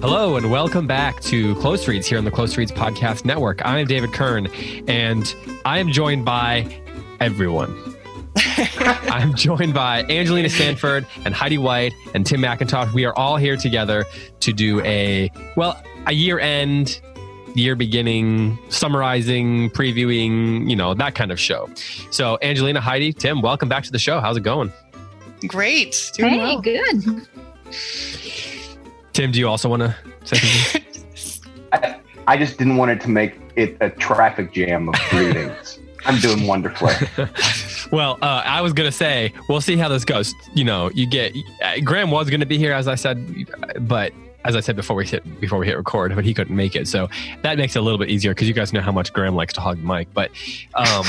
Hello and welcome back to Close Reads here on the Close Reads Podcast Network. I am David Kern and I am joined by everyone. I'm joined by Angelina Stanford and Heidi White and Tim McIntosh. We are all here together to do a, well, a year end, year beginning, summarizing, previewing, you know, that kind of show. So, Angelina, Heidi, Tim, welcome back to the show. How's it going? Great. Doing hey, well. good. Tim, do you also want to say something? I, I just didn't want it to make it a traffic jam of greetings. I'm doing wonderfully. well, uh, I was gonna say we'll see how this goes. You know, you get uh, Graham was gonna be here as I said, but as I said before we hit before we hit record, but he couldn't make it, so that makes it a little bit easier because you guys know how much Graham likes to hog the mic. But, um,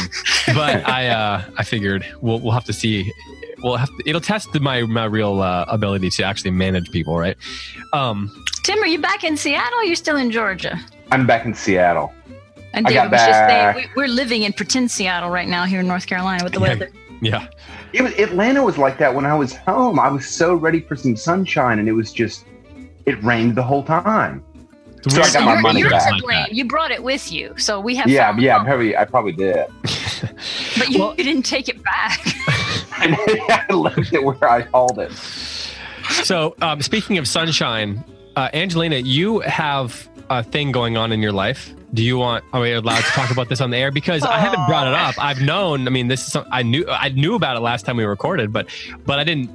but I uh, I figured we'll we'll have to see. We'll have to, it'll test my my real uh, ability to actually manage people, right? Um, Tim, are you back in Seattle? Or you're still in Georgia? I'm back in Seattle. And I got David was just back. saying we, we're living in pretend Seattle right now here in North Carolina with the Yeah. weather. yeah, It was, Atlanta was like that when I was home. I was so ready for some sunshine, and it was just it rained the whole time. So I got my you're, money you're back. to blame. You brought it with you, so we have. Yeah, found yeah, fault. probably I probably did. but you, Well- you didn't take it back. I left it where I hauled it. So, um, speaking of sunshine, uh, Angelina, you have a thing going on in your life. Do you want? Are we allowed to talk about this on the air? Because I haven't brought it up. I've known. I mean, this is. Some, I knew. I knew about it last time we recorded, but but I didn't.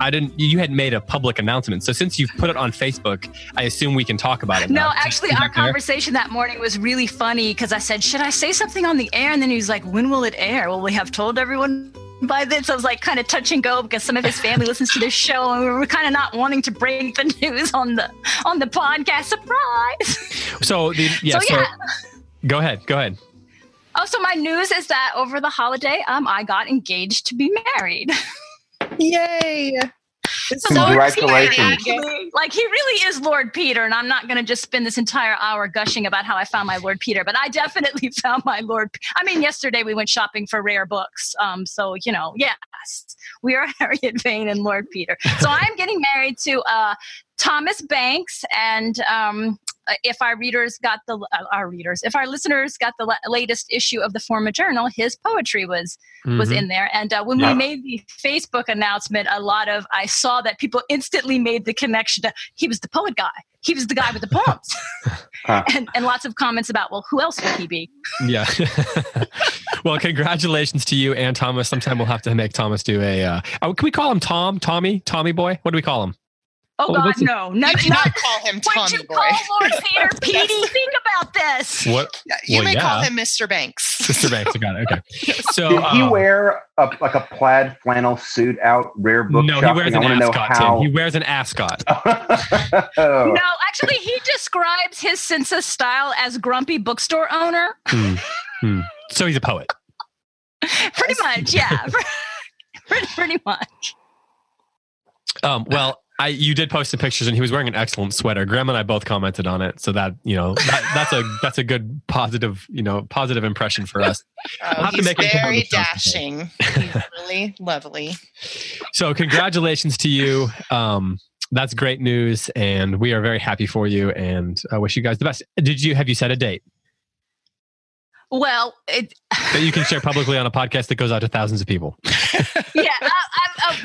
I didn't. You had made a public announcement. So since you've put it on Facebook, I assume we can talk about it. No, now. actually, our conversation that morning was really funny because I said, "Should I say something on the air?" And then he was like, "When will it air? Will we have told everyone?" By this, I was like kind of touch and go because some of his family listens to this show, and we were kind of not wanting to break the news on the on the podcast. Surprise! So the yeah. so So, yeah. go ahead. Go ahead. Oh, so my news is that over the holiday, um, I got engaged to be married. Yay. So Congratulations. like he really is Lord Peter, and I'm not going to just spend this entire hour gushing about how I found my Lord Peter, but I definitely found my Lord. I mean, yesterday we went shopping for rare books, um, so you know, yes, we are Harriet Vane and Lord Peter. So I'm getting married to uh, Thomas Banks, and um, if our readers got the uh, our readers, if our listeners got the la- latest issue of the Forma Journal, his poetry was was Mhm. in there. And uh, when Yeah. we made the Facebook announcement, a lot of I saw that people instantly made the connection to he was the poet guy. He was the guy with the poems, Huh. and, and lots of comments about well, who else would he be? Yeah. well, congratulations to you and Thomas. Sometime we'll have to make Thomas do a. Uh, oh, can we call him Tom? Tommy? Tommy boy? What do we call him? Oh Oh, God, what's it- no, You not, cannot not call him would Tommy you Boy. call Lord Peter Petey? Think about this. What? You Well, may yeah. call him Mr. Banks. Mr. Banks. I got it. Okay. So Did he uh, wear a, like a plaid flannel suit out rare book No, he wears an want know ascot. how. Tim. He wears an ascot. Oh. No, actually, he describes his sense of style as grumpy bookstore owner. Hmm. Hmm. So he's a poet. Pretty much, yeah. pretty, pretty much. Um, well, I you did post the pictures, and he was wearing an excellent sweater. Graham and I both commented on it, so that you know that, that's a that's a good positive you know positive impression for us. Oh, have to he's make very dashing. He's really lovely. So congratulations to you. Um, that's great news, and we are very happy for you, and I wish you guys the best. Did you have you set a date Well, it, that you can share publicly on a podcast that goes out to thousands of people? yeah. I,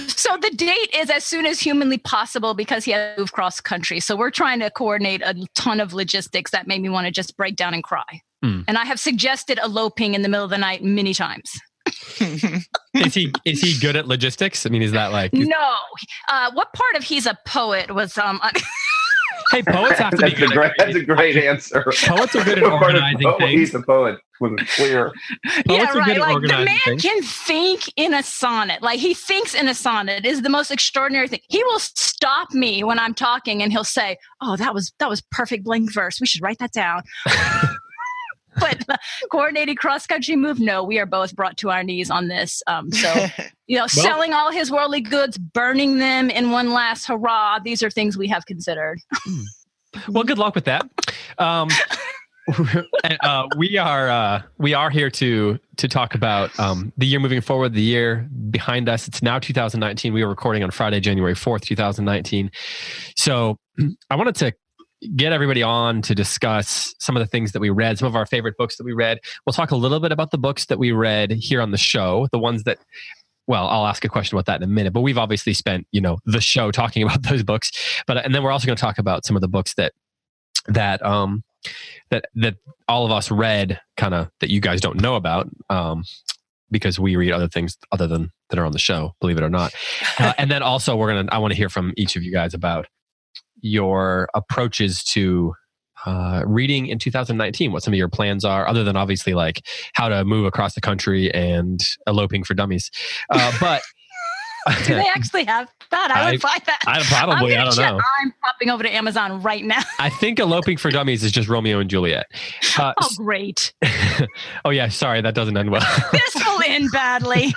So the date is as soon as humanly possible because he had to move cross country. So we're trying to coordinate a ton of logistics that made me want to just break down and cry. Hmm. And I have suggested eloping in the middle of the night many times. Is he is he good at logistics? I mean, is that like No, uh, what part of he's a poet was um. Hey, poets have to be That's a great. at That's a great answer. Poets are good at organizing poet, things. He's a poet. Was it clear? yeah, Poets are good right. at Like the man things. can think in a sonnet. Like he thinks in a sonnet is the most extraordinary thing. He will stop me when I'm talking and he'll say, "Oh, that was that was perfect blank verse. We should write that down." but coordinated cross country move, no, we are both brought to our knees on this. Um, so you know, selling all his worldly goods, burning them in one last hurrah. These are things we have considered. Well, good luck with that. Um, and, uh, we are uh, we are here to to talk about um, the year moving forward, the year behind us. It's now 2019. We are recording on Friday, January 4th, 2019. So I wanted to get everybody on to discuss some of the things that we read, some of our favorite books that we read. We'll talk a little bit about the books that we read here on the show, the ones that well, I'll ask a question about that in a minute, but we've obviously spent, you know, the show talking about those books. But and then we're also going to talk about some of the books that that um that that all of us read kind of that you guys don't know about um because we read other things other than that are on the show believe it or not uh, and then also we're gonna i want to hear from each of you guys about your approaches to uh, reading in 2019 what some of your plans are other than obviously like how to move across the country and eloping for dummies uh, but Do they actually have that? I would I- buy that. I probably I'm don't check- know. I'm popping over to Amazon right now. I think eloping for dummies is just Romeo and Juliet. Uh, Oh, great. oh yeah, sorry, that doesn't end well. This will end badly.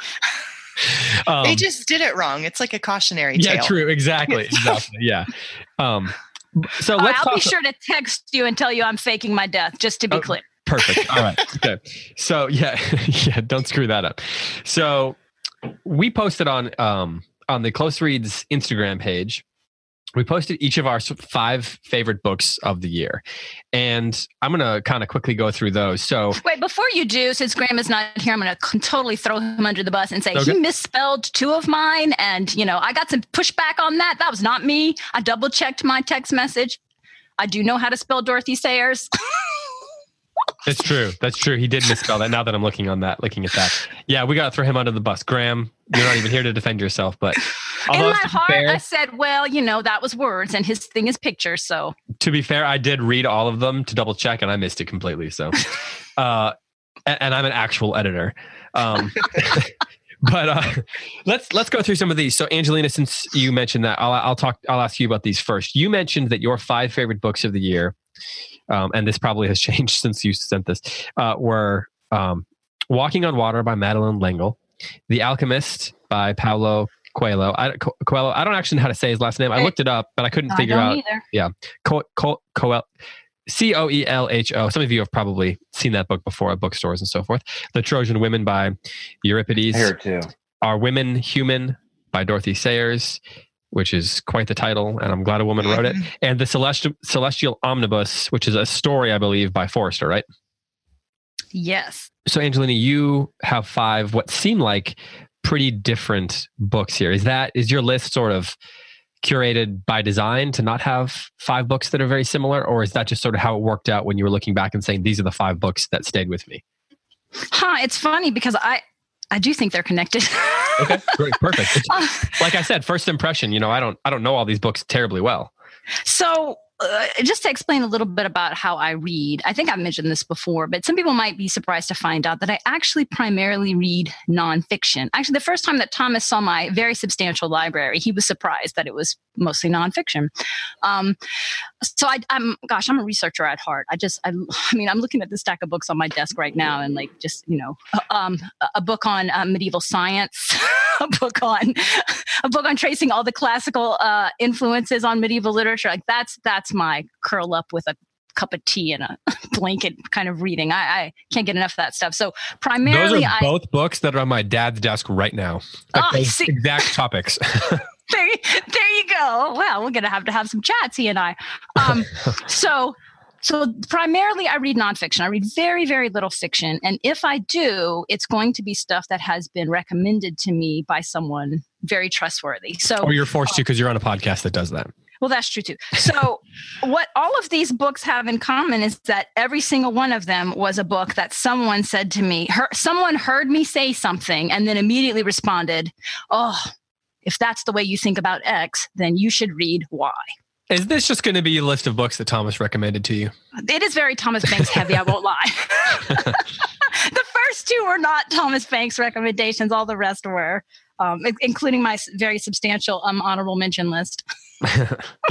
Um, they just did it wrong. It's like a cautionary yeah, tale. true, exactly, exactly, yeah. Um, so let's I'll talk. be sure to text you and tell you I'm faking my death, just to be Oh, clear. Perfect. All right. Okay. So yeah, yeah. Don't screw that up. So we posted on um on the Close Reads Instagram page. We posted each of our five favorite books of the year, and I'm gonna kind of quickly go through those. So Wait, before you do, since Graham is not here, I'm going to totally throw him under the bus and say Okay. he misspelled two of mine. And, you know, I got some pushback on that. That was not me. I double checked my text message. I do know how to spell Dorothy Sayers. That's true. That's true. He did misspell that. Now that I'm looking on that, looking at that, yeah, we got to throw him under the bus. Graham, you're not even here to defend yourself, but In my heart, fair- I said, well, you know, that was words and his thing is pictures. So to be fair, I did read all of them to double check, and I missed it completely. So, uh, and, and I'm an actual editor. Um, but uh, let's let's go through some of these. So, Angelina, since you mentioned that, I'll I'll talk. I'll ask you about these first. You mentioned that your five favorite books of the year, um, and this probably has changed since you sent this, uh, were um, "Walking on Water" by Madeline L'Engle, "The Alchemist" by Paulo Coelho. I, Co- Coelho. I don't actually know how to say his last name. I looked it up, but I couldn't I figure don't out. either. Co- Co- Coel- C O E L H O. Some of you have probably seen that book before at bookstores and so forth. The Trojan Women by Euripides. Here too. Are Women Human by Dorothy Sayers, which is quite the title, and I'm glad a woman wrote it. Mhm. And The Celestial, Celestial Omnibus, which is a story, I believe, by Forster, right? Yes. So, Angelina, you have five what seem like pretty different books here. Is that is your list sort of curated by design to not have five books that are very similar, or is that just sort of how it worked out when you were looking back and saying these are the five books that stayed with me? Huh. It's funny because I, I do think they're connected. Okay, great, perfect. Uh, like I said, first impression. You know, I don't I don't know all these books terribly well. So, uh, just to explain a little bit about how I read, I think I've mentioned this before, but some people might be surprised to find out that I actually primarily read nonfiction. Actually, the first time that Thomas saw my very substantial library, he was surprised that it was mostly nonfiction. Um, so, I, I'm, gosh, I'm a researcher at heart. I just, I, I mean, I'm looking at the stack of books on my desk right now, and like, just you know, um, a- a book on uh, medieval science, a book on a book on tracing all the classical uh, influences on medieval literature. Like that's that's my curl up with a cup of tea and a blanket kind of reading. I, I can't get enough of that stuff. So primarily, Those are I both books that are on my dad's desk right now. Like Oh, exact topics. there, there you go. Well, we're gonna have to have some chats, he and I. Um, so so primarily I read nonfiction. I read very, very little fiction. And if I do, it's going to be stuff that has been recommended to me by someone very trustworthy. So or you're forced to because you're on a podcast that does that. Well, that's true too. So, what all of these books have in common is that every single one of them was a book that someone said to me, her, someone heard me say something and then immediately responded, Oh, if that's the way you think about X, then you should read Y. Is this just going to be a list of books that Thomas recommended to you? It is very Thomas Banks heavy, I won't lie. the first two were not Thomas Banks recommendations, all the rest were, um, including my very substantial um, honorable mention list.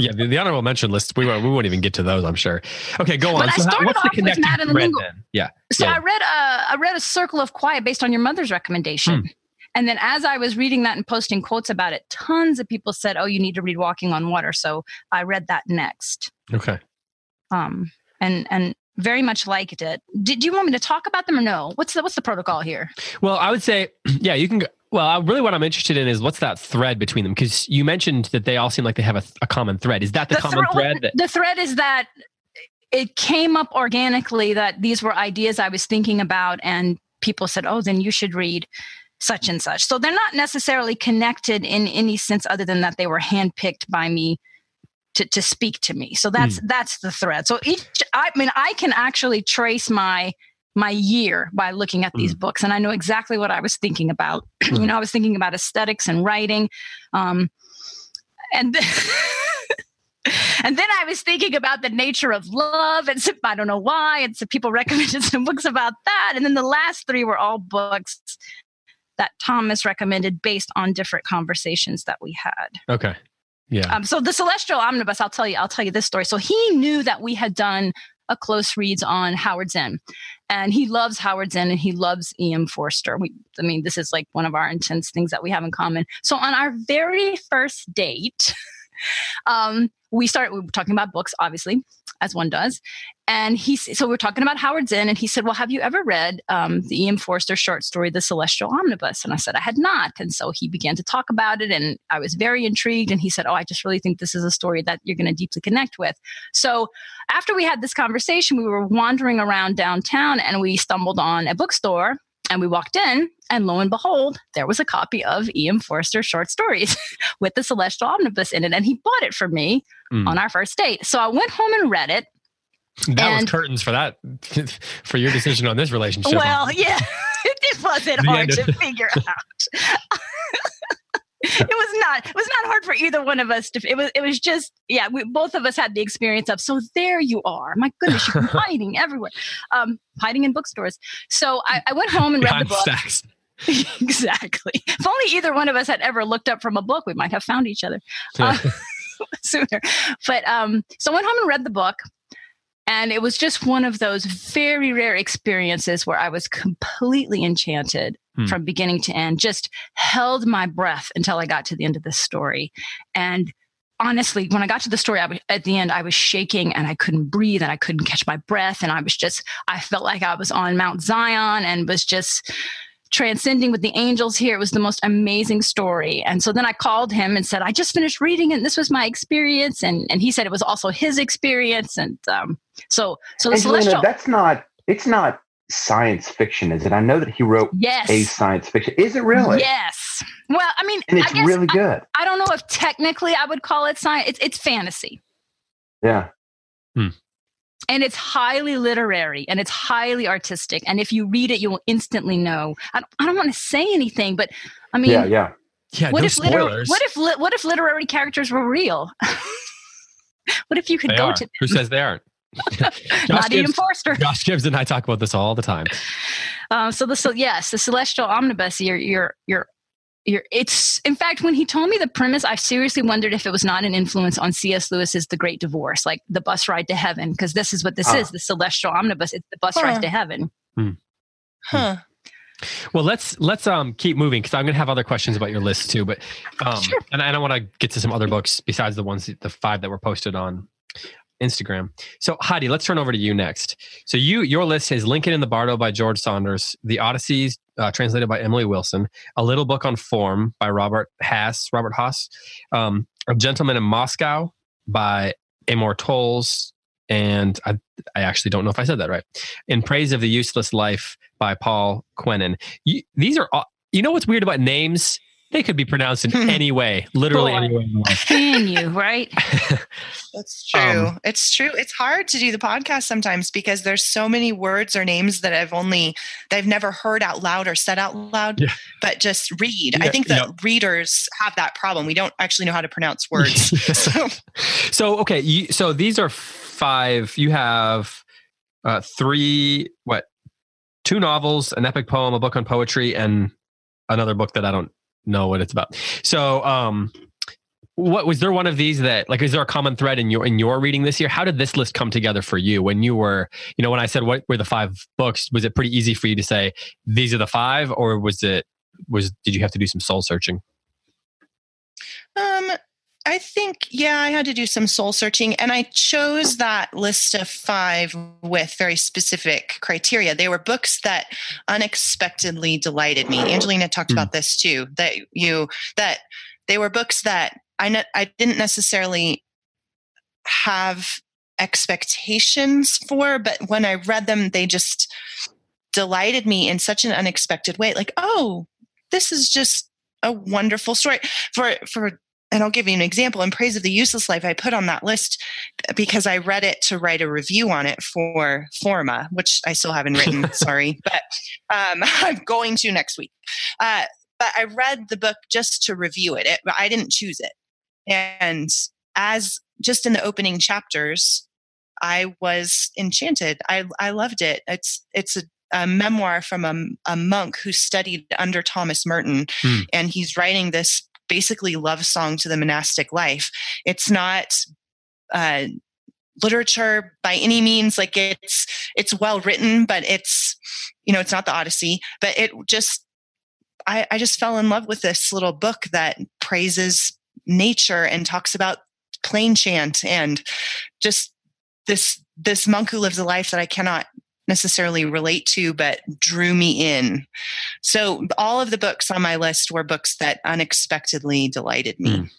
yeah, the, the, honorable mention list, we won't, we won't even get to those, I'm sure. Okay, go on. But so I started how, off with Madeline L'Engle. Yeah. So yeah. I read a, I read a Circle of Quiet based on your mother's recommendation. Hmm. And then as I was reading that and posting quotes about it, tons of people said, "Oh, you need to read Walking on Water." So I read that next. Okay. Um, and and very much liked it. Did you want me to talk about them or no? What's the what's the protocol here? Well, I would say, yeah, you can. Well, really, what I'm interested in is what's that thread between them? Because you mentioned that they all seem like they have a, a common thread. Is that the, the common thread? That- the thread is that it came up organically that these were ideas I was thinking about, and people said, "Oh, then you should read." such and such. So they're not necessarily connected in any sense other than that they were handpicked by me to, to speak to me. So that's mm. that's the thread. So each I mean I can actually trace my my year by looking at these mm. books and I know exactly what I was thinking about. you know, I was thinking about aesthetics and writing. Um, and then, and then I was thinking about the nature of love, and so, I don't know why. And so people recommended some books about that. And then the last three were all books that Thomas recommended based on different conversations that we had. Okay. Yeah. Um, so the Celestial Omnibus, I'll tell you, I'll tell you this story. So he knew that we had done a close reads on Howards End, and he loves Howards End and he loves E.M. Forster. We, I mean, this is like one of our intense things that we have in common. So on our very first date, um, we start we were talking about books, obviously, as one does. And he, so we're talking about Howards End, and he said, "Well, have you ever read um, the E.M. Forster short story, The Celestial Omnibus?" And I said, "I had not." And so he began to talk about it, and I was very intrigued. And he said, "Oh, I just really think this is a story that you're going to deeply connect with." So after we had this conversation, we were wandering around downtown, and we stumbled on a bookstore and we walked in, and lo and behold, there was a copy of E.M. Forster short stories with the Celestial Omnibus in it. And he bought it for me mm. on our first date. So I went home and read it. That and, was curtains for that, for your decision on this relationship. Well, yeah, it wasn't hard to figure out. It was not it was not hard for either one of us to it was it was just yeah we both of us had the experience of so there you are. My goodness you're hiding everywhere. Um hiding in bookstores. So i, I went home and read the book. stacks. exactly. If only either one of us had ever looked up from a book we might have found each other uh, sooner. But um so i went home and read the book and it was just one of those very rare experiences where I was completely enchanted hmm. from beginning to end, just held my breath until I got to the end of the story. And honestly, when I got to the story was, at the end, I was shaking and I couldn't breathe and I couldn't catch my breath. And I was just, I felt like I was on Mount Zion and was just transcending with the angels here. It was the most amazing story. And so then I called him and said, I just finished reading it. And this was my experience. And, and he said it was also his experience. And um, so, so the Angelina, celestial. That's not, it's not science fiction, is it? I know that he wrote yes. a science fiction. Is it really? Yes. Well, I mean, and it's really good. I, I, don't know if technically I would call it science. It's, it's fantasy. Yeah. Hmm and it's highly literary and it's highly artistic and if you read it you will instantly know i don't, I don't want to say anything but i mean yeah yeah yeah what no if spoilers. Liter- what if li- what if literary characters were real what if you could they go are. to them? who says they aren't Not Gibbs, Forster. Josh Gibbs and I talk about this all the time. Um, so the so yes, the celestial omnibus. You're you're you're you're, it's in fact when he told me the premise i seriously wondered if it was not an influence on cs lewis's the great divorce like the bus ride to heaven because this is what this is the celestial omnibus it's the bus huh. ride to heaven hmm. huh well let's let's um keep moving because i'm going to have other questions about your list too but um sure. and i don't want to get to some other books besides the ones the five that were posted on Instagram. So Heidi, let's turn over to you next. So you your list is Lincoln in the Bardo by George Saunders, The Odysseys uh, translated by Emily Wilson, A Little Book on Form by Robert Hass, Robert Hass, um, A Gentleman in Moscow by Amor Towles, and I, I actually don't know if I said that right. In Praise of the Useless Life by Paul Quenon. You, these are all, you know what's weird about names? They could be pronounced in any way, literally Boy. any way. in the world. Can you, right? That's true. Um, it's true. It's hard to do the podcast sometimes because there's so many words or names that I've only that I've never heard out loud or said out loud, Yeah. but just read. Yeah, I think that yeah. readers have that problem. We don't actually know how to pronounce words. so, so okay, you, so these are five. You have uh, three what? Two novels, an epic poem, a book on poetry, and another book that I don't know what it's about. So, um, what was there one of these that like is there a common thread in your in your reading this year? How did this list come together for you when you were you know when I said what were the five books? Was it pretty easy for you to say these are the five, or was it was did you have to do some soul searching? I think, yeah, I had to do some soul searching and I chose that list of five with very specific criteria. They were books that unexpectedly delighted me. Angelina talked Hmm. about this too, that you, that they were books that I, ne- I didn't necessarily have expectations for, but when I read them, they just delighted me in such an unexpected way. Like, oh, this is just a wonderful story. For, for, and I'll give you an example. In Praise of the Useless Life, I put on that list because I read it to write a review on it for Forma, which I still haven't written, sorry, but um, I'm going to next week. Uh, but I read the book just to review it. it. I didn't choose it. And as just in the opening chapters, I was enchanted. I, I loved it. It's, it's a, a memoir from a, a monk who studied under Thomas Merton, Hmm. and he's writing this basically love song to the monastic life. It's not uh, literature by any means. Like it's it's well written, but it's you know it's not the Odyssey. But it just I, I just fell in love with this little book that praises nature and talks about plain chant and just this this monk who lives a life that I cannot necessarily relate to but drew me in so all of the books on my list were books that unexpectedly delighted me Mm.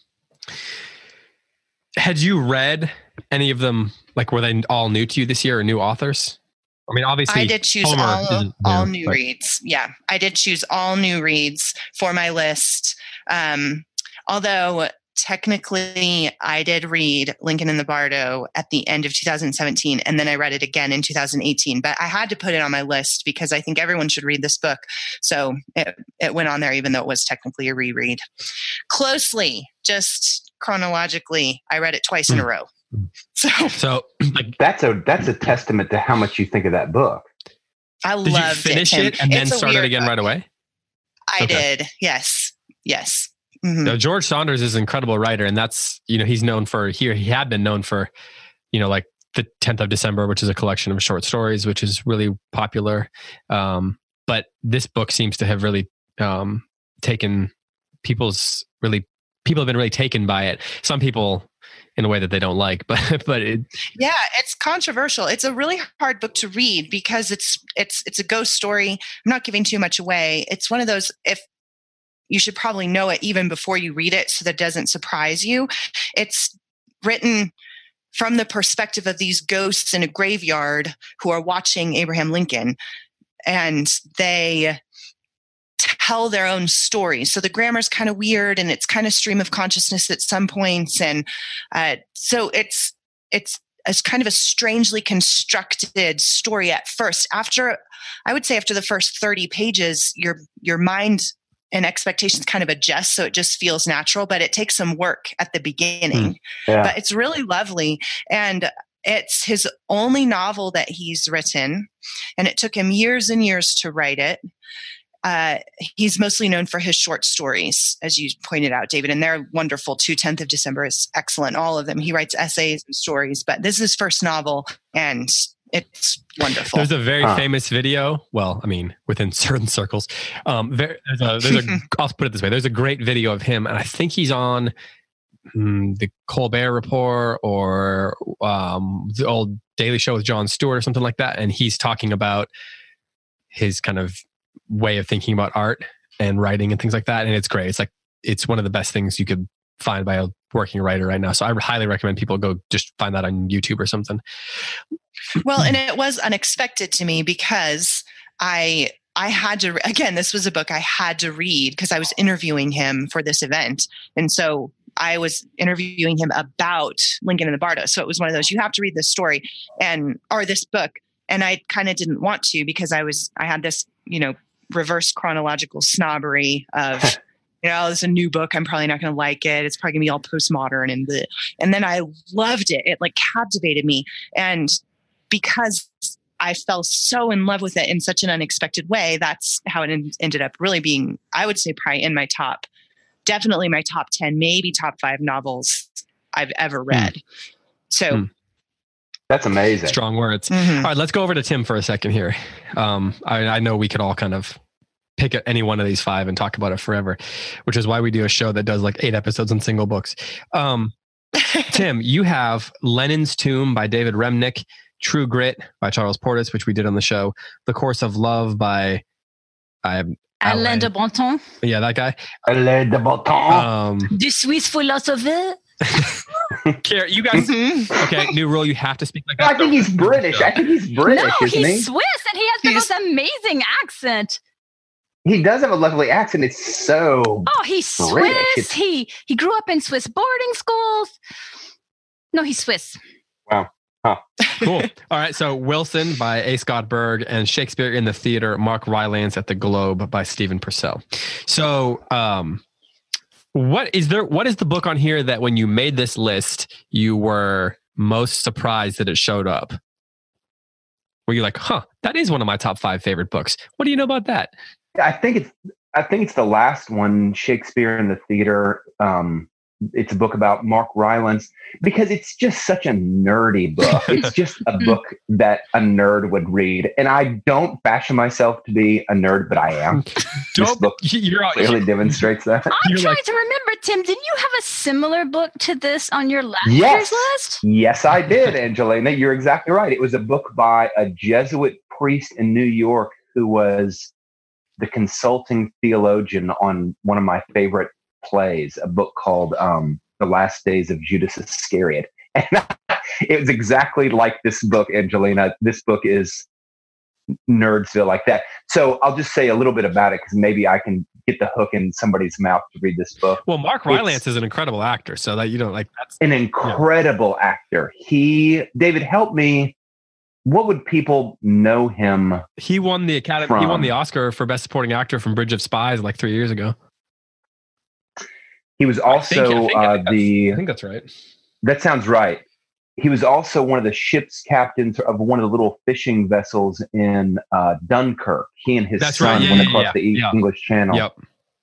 Had you read any of them? Like, were they all new to you this year or new authors? I mean, obviously, I did choose Homer all all new, new but- reads. Yeah, I did choose all new reads for my list. Um, although technically, I did read Lincoln in the Bardo at the end of 2017, and then I read it again in 2018. But I had to put it on my list because I think everyone should read this book. So it, it went on there, even though it was technically a reread. Closely, just chronologically, I read it twice in a Hmm. row. So So, like, That's a that's a testament to how much you think of that book. I did you loved finish Tim. it and then It's a start it again book. right away? I Okay. did. Yes. Yes. Mhm. Now, George Saunders is an incredible writer, and that's you know he's known for here. He had been known for, you know, like the 10th of December, which is a collection of short stories, which is really popular. Um, but this book seems to have really um, taken people's really people have been really taken by it. Some people in a way that they don't like, but but it, Yeah, it's controversial. It's a really hard book to read because it's it's it's a ghost story. I'm not giving too much away. It's one of those if you should probably know it even before you read it so that it doesn't surprise you. It's written from the perspective of these ghosts in a graveyard who are watching Abraham Lincoln and they tell their own stories. So the grammar's kind of weird and it's kind of stream of consciousness at some points and uh, so it's it's it's kind of a strangely constructed story at first. After I would say after the first 30 pages, your your mind and expectations kind of adjust so it just feels natural, but it takes some work at the beginning. Yeah. But it's really lovely. And it's his only novel that he's written, and it took him years and years to write it. Uh, he's mostly known for his short stories, as you pointed out, David, and they're wonderful too. 10th of December is excellent, all of them. He writes essays and stories, but this is his first novel, and it's wonderful. there's a very Huh. famous video. Well, I mean, within certain circles, um, there, there's a, there's a I'll put it this way: there's a great video of him, and I think he's on mm, the Colbert Report or um, the old Daily Show with Jon Stewart or something like that, and he's talking about his kind of way of thinking about art and writing and things like that, and it's great. It's like it's one of the best things you could find by a working writer right now. So I highly recommend people go just find that on YouTube or something. Well, and it was unexpected to me because I I had to again. This was a book I had to read because I was interviewing him for this event, and so I was interviewing him about Lincoln in the Bardo. So it was one of those you have to read this story and or this book, and I kind of didn't want to because I was I had this you know reverse chronological snobbery of. you know, it's a new book. I'm probably not going to like it. It's probably going to be all postmodern and the, and then I loved it. It like captivated me. And because I fell so in love with it in such an unexpected way, that's how it en- ended up really being, I would say, probably in my top, definitely my top 10, maybe top five novels I've ever read. Mm. So mm. that's amazing. Strong words. Mm-hmm. All right, let's go over to Tim for a second here. Um, I, I know we could all kind of pick any one of these five and talk about it forever, which is why we do a show that does like eight episodes on single books. Um, Tim, you have Lenin's Tomb by David Remnick, True Grit by Charles Portis, which we did on the show, The Course of Love by I Alain de Botton. Yeah, that guy. Alain de Botton. Um, the Swiss philosopher. Care, you guys. Mm-hmm. Okay, new rule: you have to speak like that. I think he's British. I think he's British. No, he's he? Swiss, and he has the he's, most amazing accent. He does have a lovely accent. It's so. Oh, he's Swiss. He he grew up in Swiss boarding schools. No, he's Swiss. Wow. Huh. cool. All right. So Wilson by A. Scott Berg and Shakespeare in the Theater, Mark Rylance at the Globe by Stephen Purcell. So, um, what is there? What is the book on here that when you made this list, you were most surprised that it showed up? Were you like, huh, that is one of my top five favorite books? What do you know about that? I think it's I think it's the last one, Shakespeare in the Theater. Um, it's a book about Mark Rylance because it's just such a nerdy book. it's just a book that a nerd would read. And I don't fashion myself to be a nerd, but I am. this book you're, clearly demonstrates that. I'm you're trying like, to remember, Tim, didn't you have a similar book to this on your last yes. year's list? Yes, I did, Angelina. You're exactly right. It was a book by a Jesuit priest in New York who was the consulting theologian on one of my favorite plays, a book called um, The Last Days of Judas Iscariot. And it was exactly like this book, Angelina. This book is nerdsville like that. So I'll just say a little bit about it because maybe I can get the hook in somebody's mouth to read this book. Well, Mark Rylance is an incredible actor, so that you don't like that's an incredible yeah. actor. He David, help me. What would people know him? He won the Academy. From? He won the Oscar for Best Supporting Actor from Bridge of Spies like three years ago. He was also I think, I think, uh, the. I think that's right. That sounds right. He was also one of the ship's captains of one of the little fishing vessels in uh, Dunkirk. He and his that's son right. yeah, went yeah, across yeah, the English Channel. Yep.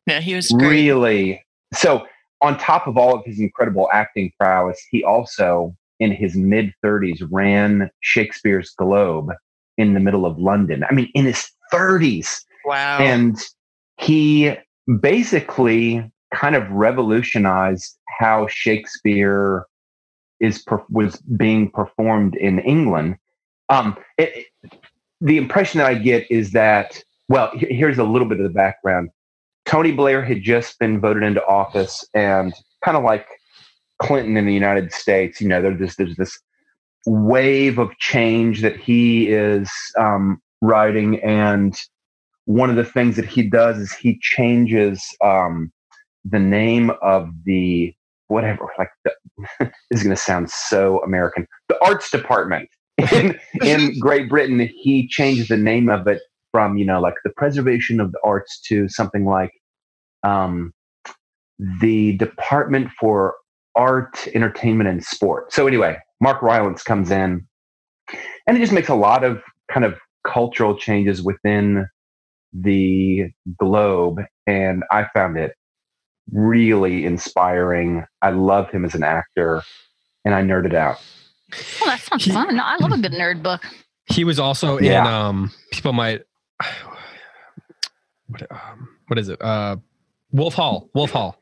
Yeah, he was great. really so. On top of all of his incredible acting prowess, he also, in his mid 30s, ran Shakespeare's Globe in the middle of London. I mean, in his 30s. Wow. And he basically kind of revolutionized how Shakespeare is was being performed in England. Um, it, the impression that I get is that well, here's a little bit of the background. Tony Blair had just been voted into office, and kind of like Clinton in the United States, you know, there's this there's this wave of change that he is um, writing, and one of the things that he does is he changes um, the name of the whatever like the, this is going to sound so american the arts department. In in great britain he changed the name of it from you know like the preservation of the arts to something like um the department for art entertainment and sport so anyway mark rylance comes in and it just makes a lot of kind of cultural changes within the globe and i found it really inspiring. I love him as an actor, and I nerded out. Well, that sounds fun. I love a good nerd book. He was also yeah. in. Um, people might. What, um, what is it? Uh, Wolf Hall. Wolf Hall.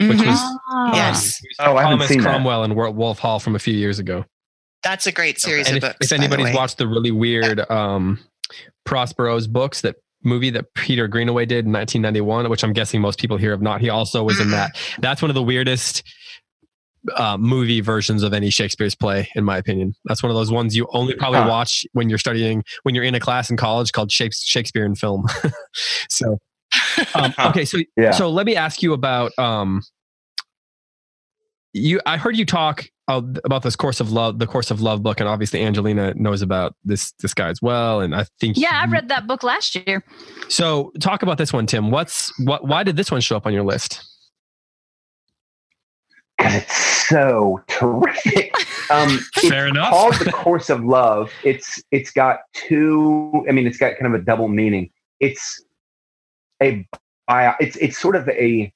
Which mm-hmm. was oh. yes. oh, I haven't Thomas seen Cromwell that. and Wolf Hall from a few years ago. That's a great series and of if, books. If anybody's the watched the really weird um, Prospero's books that movie that Peter Greenaway did in 1991, which I'm guessing most people here have not. He also was in that. That's one of the weirdest uh, movie versions of any Shakespeare's play, in my opinion. That's one of those ones you only probably Huh. watch when you're studying, when you're in a class in college called Shakespeare and film. so, um, okay, so Yeah. so let me ask you about um, you. I heard you talk uh, about this course of love, the course of love book, and obviously Angelina knows about this this guy as well. And I think Yeah, I read that book last year. So talk about this one, Tim. What's what? Why did this one show up on your list? God, it's so terrific. Um, Fair it's enough. Called the course of love. It's it's got two. I mean, it's got kind of a double meaning. It's a bio. It's it's sort of a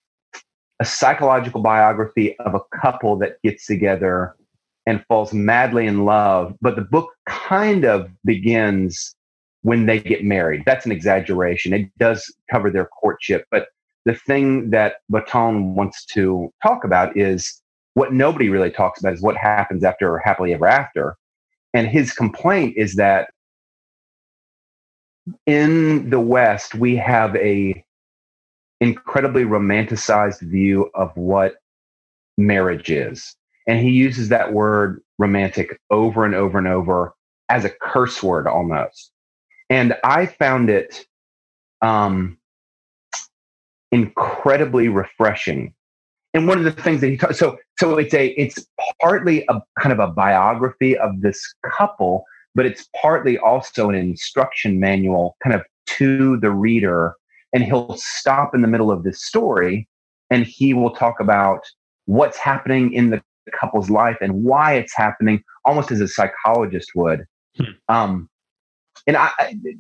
a psychological biography of a couple that gets together and falls madly in love. But the book kind of begins when they get married. That's an exaggeration. It does cover their courtship, but the thing that Botton wants to talk about is what nobody really talks about is what happens after happily ever after. And his complaint is that in the West, we have a incredibly romanticized view of what marriage is. And he uses that word romantic over and over and over as a curse word almost. And I found it um, incredibly refreshing. And one of the things that he talks so so it's a it's partly a kind of a biography of this couple, but it's partly also an instruction manual kind of to the reader. And he'll stop in the middle of this story and he will talk about what's happening in the couple's life and why it's happening, almost as a psychologist would. Hmm. Um, and I, I- Can we-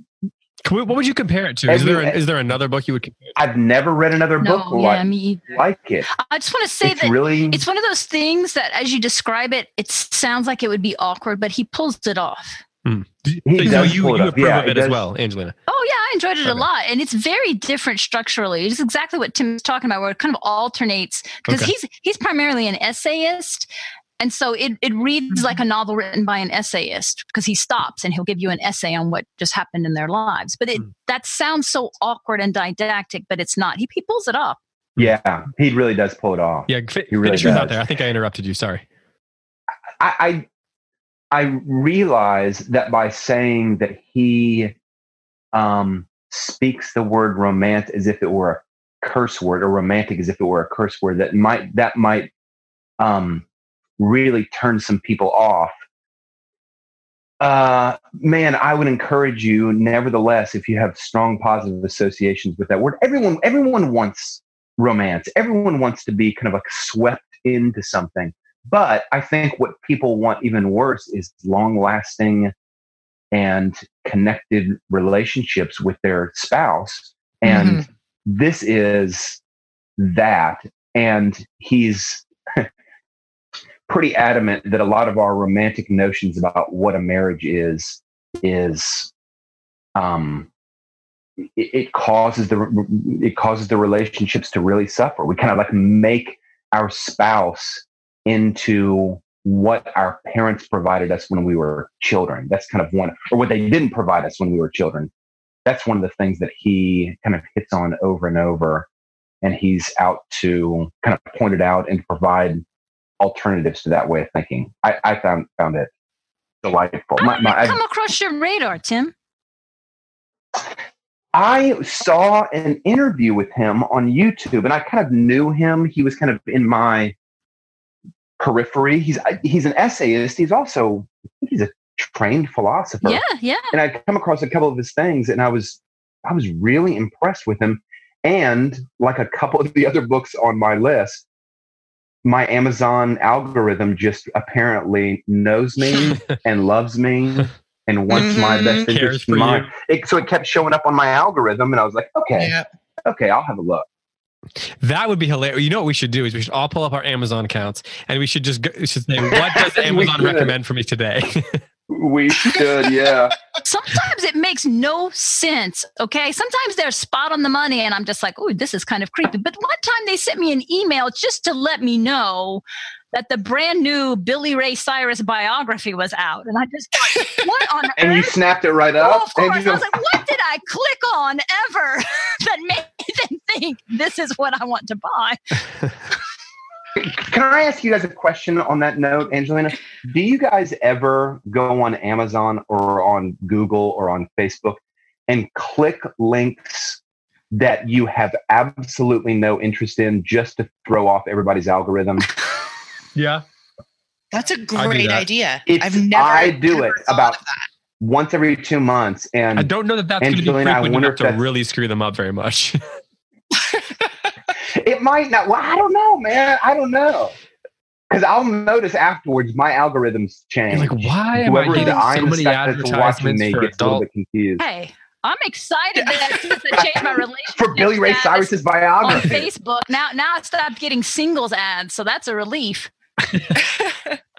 what would you compare it to? Is Every- there an, is there another book you would compare? It I've never read another book yeah, like, me like it. I just want to say it's that really it's one of those things that, as you describe it, it sounds like it would be awkward, but he pulls it off. Hmm. to? He so does you, pull it you up. approve Yeah, of it it as well, Angelina. Oh yeah, I enjoyed it a lot, and it's very different structurally. It's exactly what Tim's talking about, where it kind of alternates because Okay. he's he's primarily an essayist, and so it it reads like a novel written by an essayist because he stops and he'll give you an essay on what just happened in their lives. But it Hmm. that sounds so awkward and didactic, but it's not. He he pulls it off. yeah, he really does pull it off. Yeah, fi- He really finish your thought there. I think I interrupted you. Sorry. I, I I realize that by saying that he um, speaks the word romance as if it were a curse word, or romantic as if it were a curse word, that might that might um, really turn some people off. Uh, man, I would encourage you, nevertheless, if you have strong positive associations with that word. Everyone, everyone wants romance. Everyone wants to be kind of like swept into something. But I think what people want even worse is long lasting and connected relationships with their spouse. And this is that. And he's pretty adamant that a lot of our romantic notions about what a marriage is, is, um, it, causes the it causes the relationships to really suffer. We kind of like make our spouse into what our parents provided us when we were children. That's kind of one, or what they didn't provide us when we were children. That's one of the things that he kind of hits on over and over. And he's out to kind of point it out and provide alternatives to that way of thinking. I, I found found it delightful. How My- did my- it I- come across your radar, Tim? I saw an interview with him on YouTube, and I kind of knew him. He was kind of in my periphery. He's he's an essayist. He's also he's a trained philosopher. Yeah, yeah. And I'd come across a couple of his things, and I was I was really impressed with him. And like a couple of the other books on my list, my Amazon algorithm just apparently knows me and loves me and wants my Mhm. best interest in mind. It, so it kept showing up on my algorithm, and I was like, okay, Yeah. okay, I'll have a look. That would be hilarious. You know what we should do is we should all pull up our Amazon accounts and we should just go, we should say, what does Amazon recommend for me today? We should, yeah. Sometimes it makes no sense. Okay. Sometimes they're spot on the money, and I'm just like, oh, this is kind of creepy. But one time they sent me an email just to let me know that the brand new Billy Ray Cyrus biography was out. And I just thought, what on earth? and you snapped it right Oh, up. of course. and I was like, what did I click on ever that made them think this is what I want to buy? Can I ask you guys a question on that note, Angelina? Do you guys ever go on Amazon or on Google or on Facebook and click links that you have absolutely no interest in just to throw off everybody's algorithm? Yeah. That's a great that. idea. It's- I've never I do never it thought about- of that. Once every two months. And I don't know that that's going to be Angelina, I frequent wonder enough to really screw them up very much. It might not. Well, I don't know, man. I don't know. Because I'll notice afterwards my algorithms change. You're like, why am I Whoever getting I'm so many stuck that's watching advertisements me for gets a adult? confused. Hey, I'm excited that since I changed my relationship For Billy Ray status Cyrus's on biography. Facebook. Now, now I stopped getting singles ads, so that's a relief.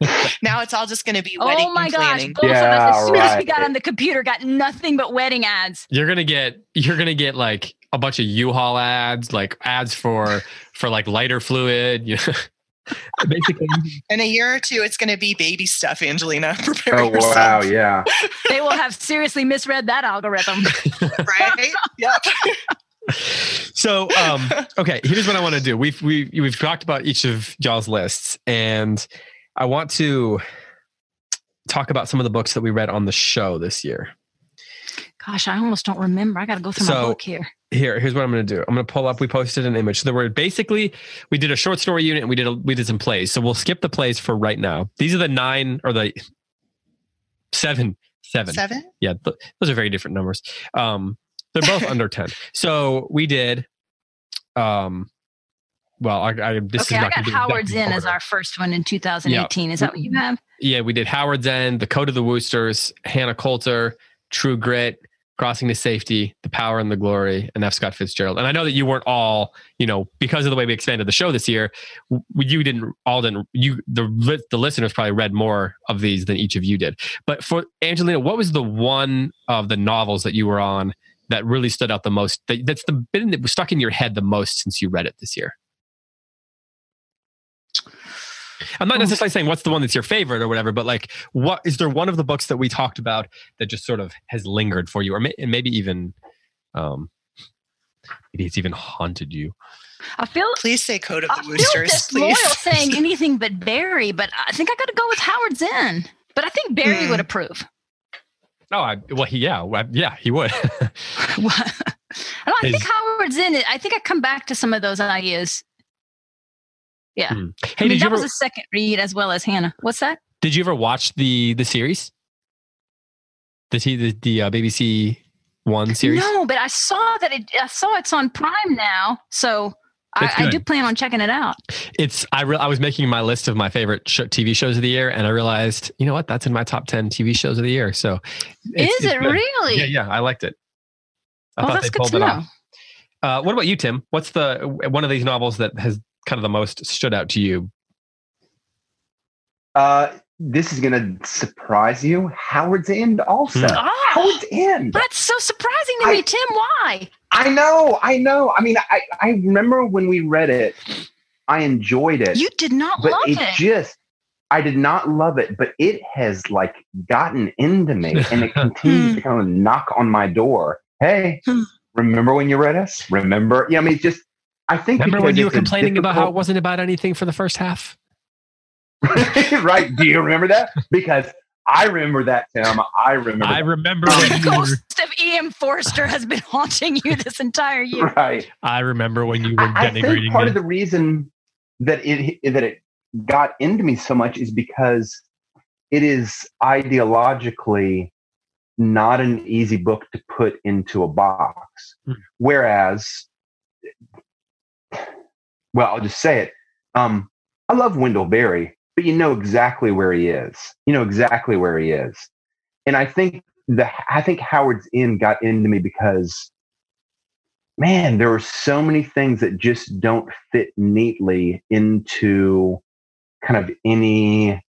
now it's all just going to be wedding Oh my gosh! planning. Both of us, Yeah, as soon as we got on the computer, got nothing but wedding ads. You're gonna get you're gonna get like a bunch of U-Haul ads, like ads for for like lighter fluid. You know? Basically, In a year or two, it's going to be baby stuff, Angelina. Prepare Oh yourself. wow, yeah. They will have seriously misread that algorithm. Right? yep. so um okay here's what i want to do we've we, have we've talked about each of y'all's lists and i want to talk about some of the books that we read on the show this year. Gosh, I almost don't remember. I got to go through So- my book here. here here's what i'm going to do. I'm going to pull up we posted an image. So there were basically we did a short story unit and we did a, we did some plays. So we'll skip the plays for right now. These are the nine or the seven seven. Seven? yeah th- those are very different numbers. Um they're both under 10 so we did um well i, I this Okay, is I got Howards End as our first one in 2018. Is that what you have? yeah we did howard's end the code of the woosters hannah coulter true grit crossing to safety the power and the glory and f. Scott fitzgerald. And i know that you weren't all you know because of the way we expanded the show this year you didn't all didn't you the the listeners probably read more of these than each of you did. But for angelina what was the one of the novels that you were on that really stood out the most that, that's the bit that was stuck in your head the most since you read it this year i'm not Oh. necessarily saying what's the one that's your favorite or whatever but like what is there one of the books that we talked about that just sort of has lingered for you or may, maybe even um maybe it's even haunted you I feel Please say Code of I the feel Woosters, disloyal please. saying anything but Berry, but I think I got to go with Howards End. But I think Berry Hmm. would approve. oh I, well he yeah well, yeah he would no, I think His- Howards End. I think I come back to some of those ideas. Yeah, Hmm. I mean, that ever was a second read as well as Hannah. What's that? did you ever watch the the series the T, the, the uh, bbc one series No, but I saw that it. I saw it's on Prime now, so I, I do plan on checking it out. it's I re- I was making my list of my favorite sh- TV shows of the year, and I realized you know what that's in my top ten TV shows of the year. So Is it good. really? Yeah, yeah, I liked it. I Oh, thought that's they good to pulled it know. off. Uh, what about you, Tim? What's the one of these novels that has kind of the most stood out to you? Uh, this is gonna surprise you. Howard's End also. Hmm. Oh, Howard's End. that's so surprising to I- me, Tim. Why? I know, I know. I mean, I, I remember when we read it, I enjoyed it. You did not but love it, it. just I did not love it, but it has like gotten into me and it continues to kind of knock on my door. Hey, Hmm. remember when you read us? Remember? Yeah, I mean, it's just I think Remember when you were it's a complaining about how it wasn't about anything for the first half? right? Do you remember that? Because I remember that, Tim. I remember. I that. remember the when you were, ghost of E.M. Forster has been haunting you this entire year. right. I remember when you were I, I think denigrating part me. of the reason that it that it got into me so much is because it is ideologically not an easy book to put into a box. Hmm. Whereas, well, I'll just say it. Um, I love Wendell Berry, but you know exactly where he is. You know exactly where he is, and I think the I think Howards End got into me because man, there are so many things that just don't fit neatly into kind of any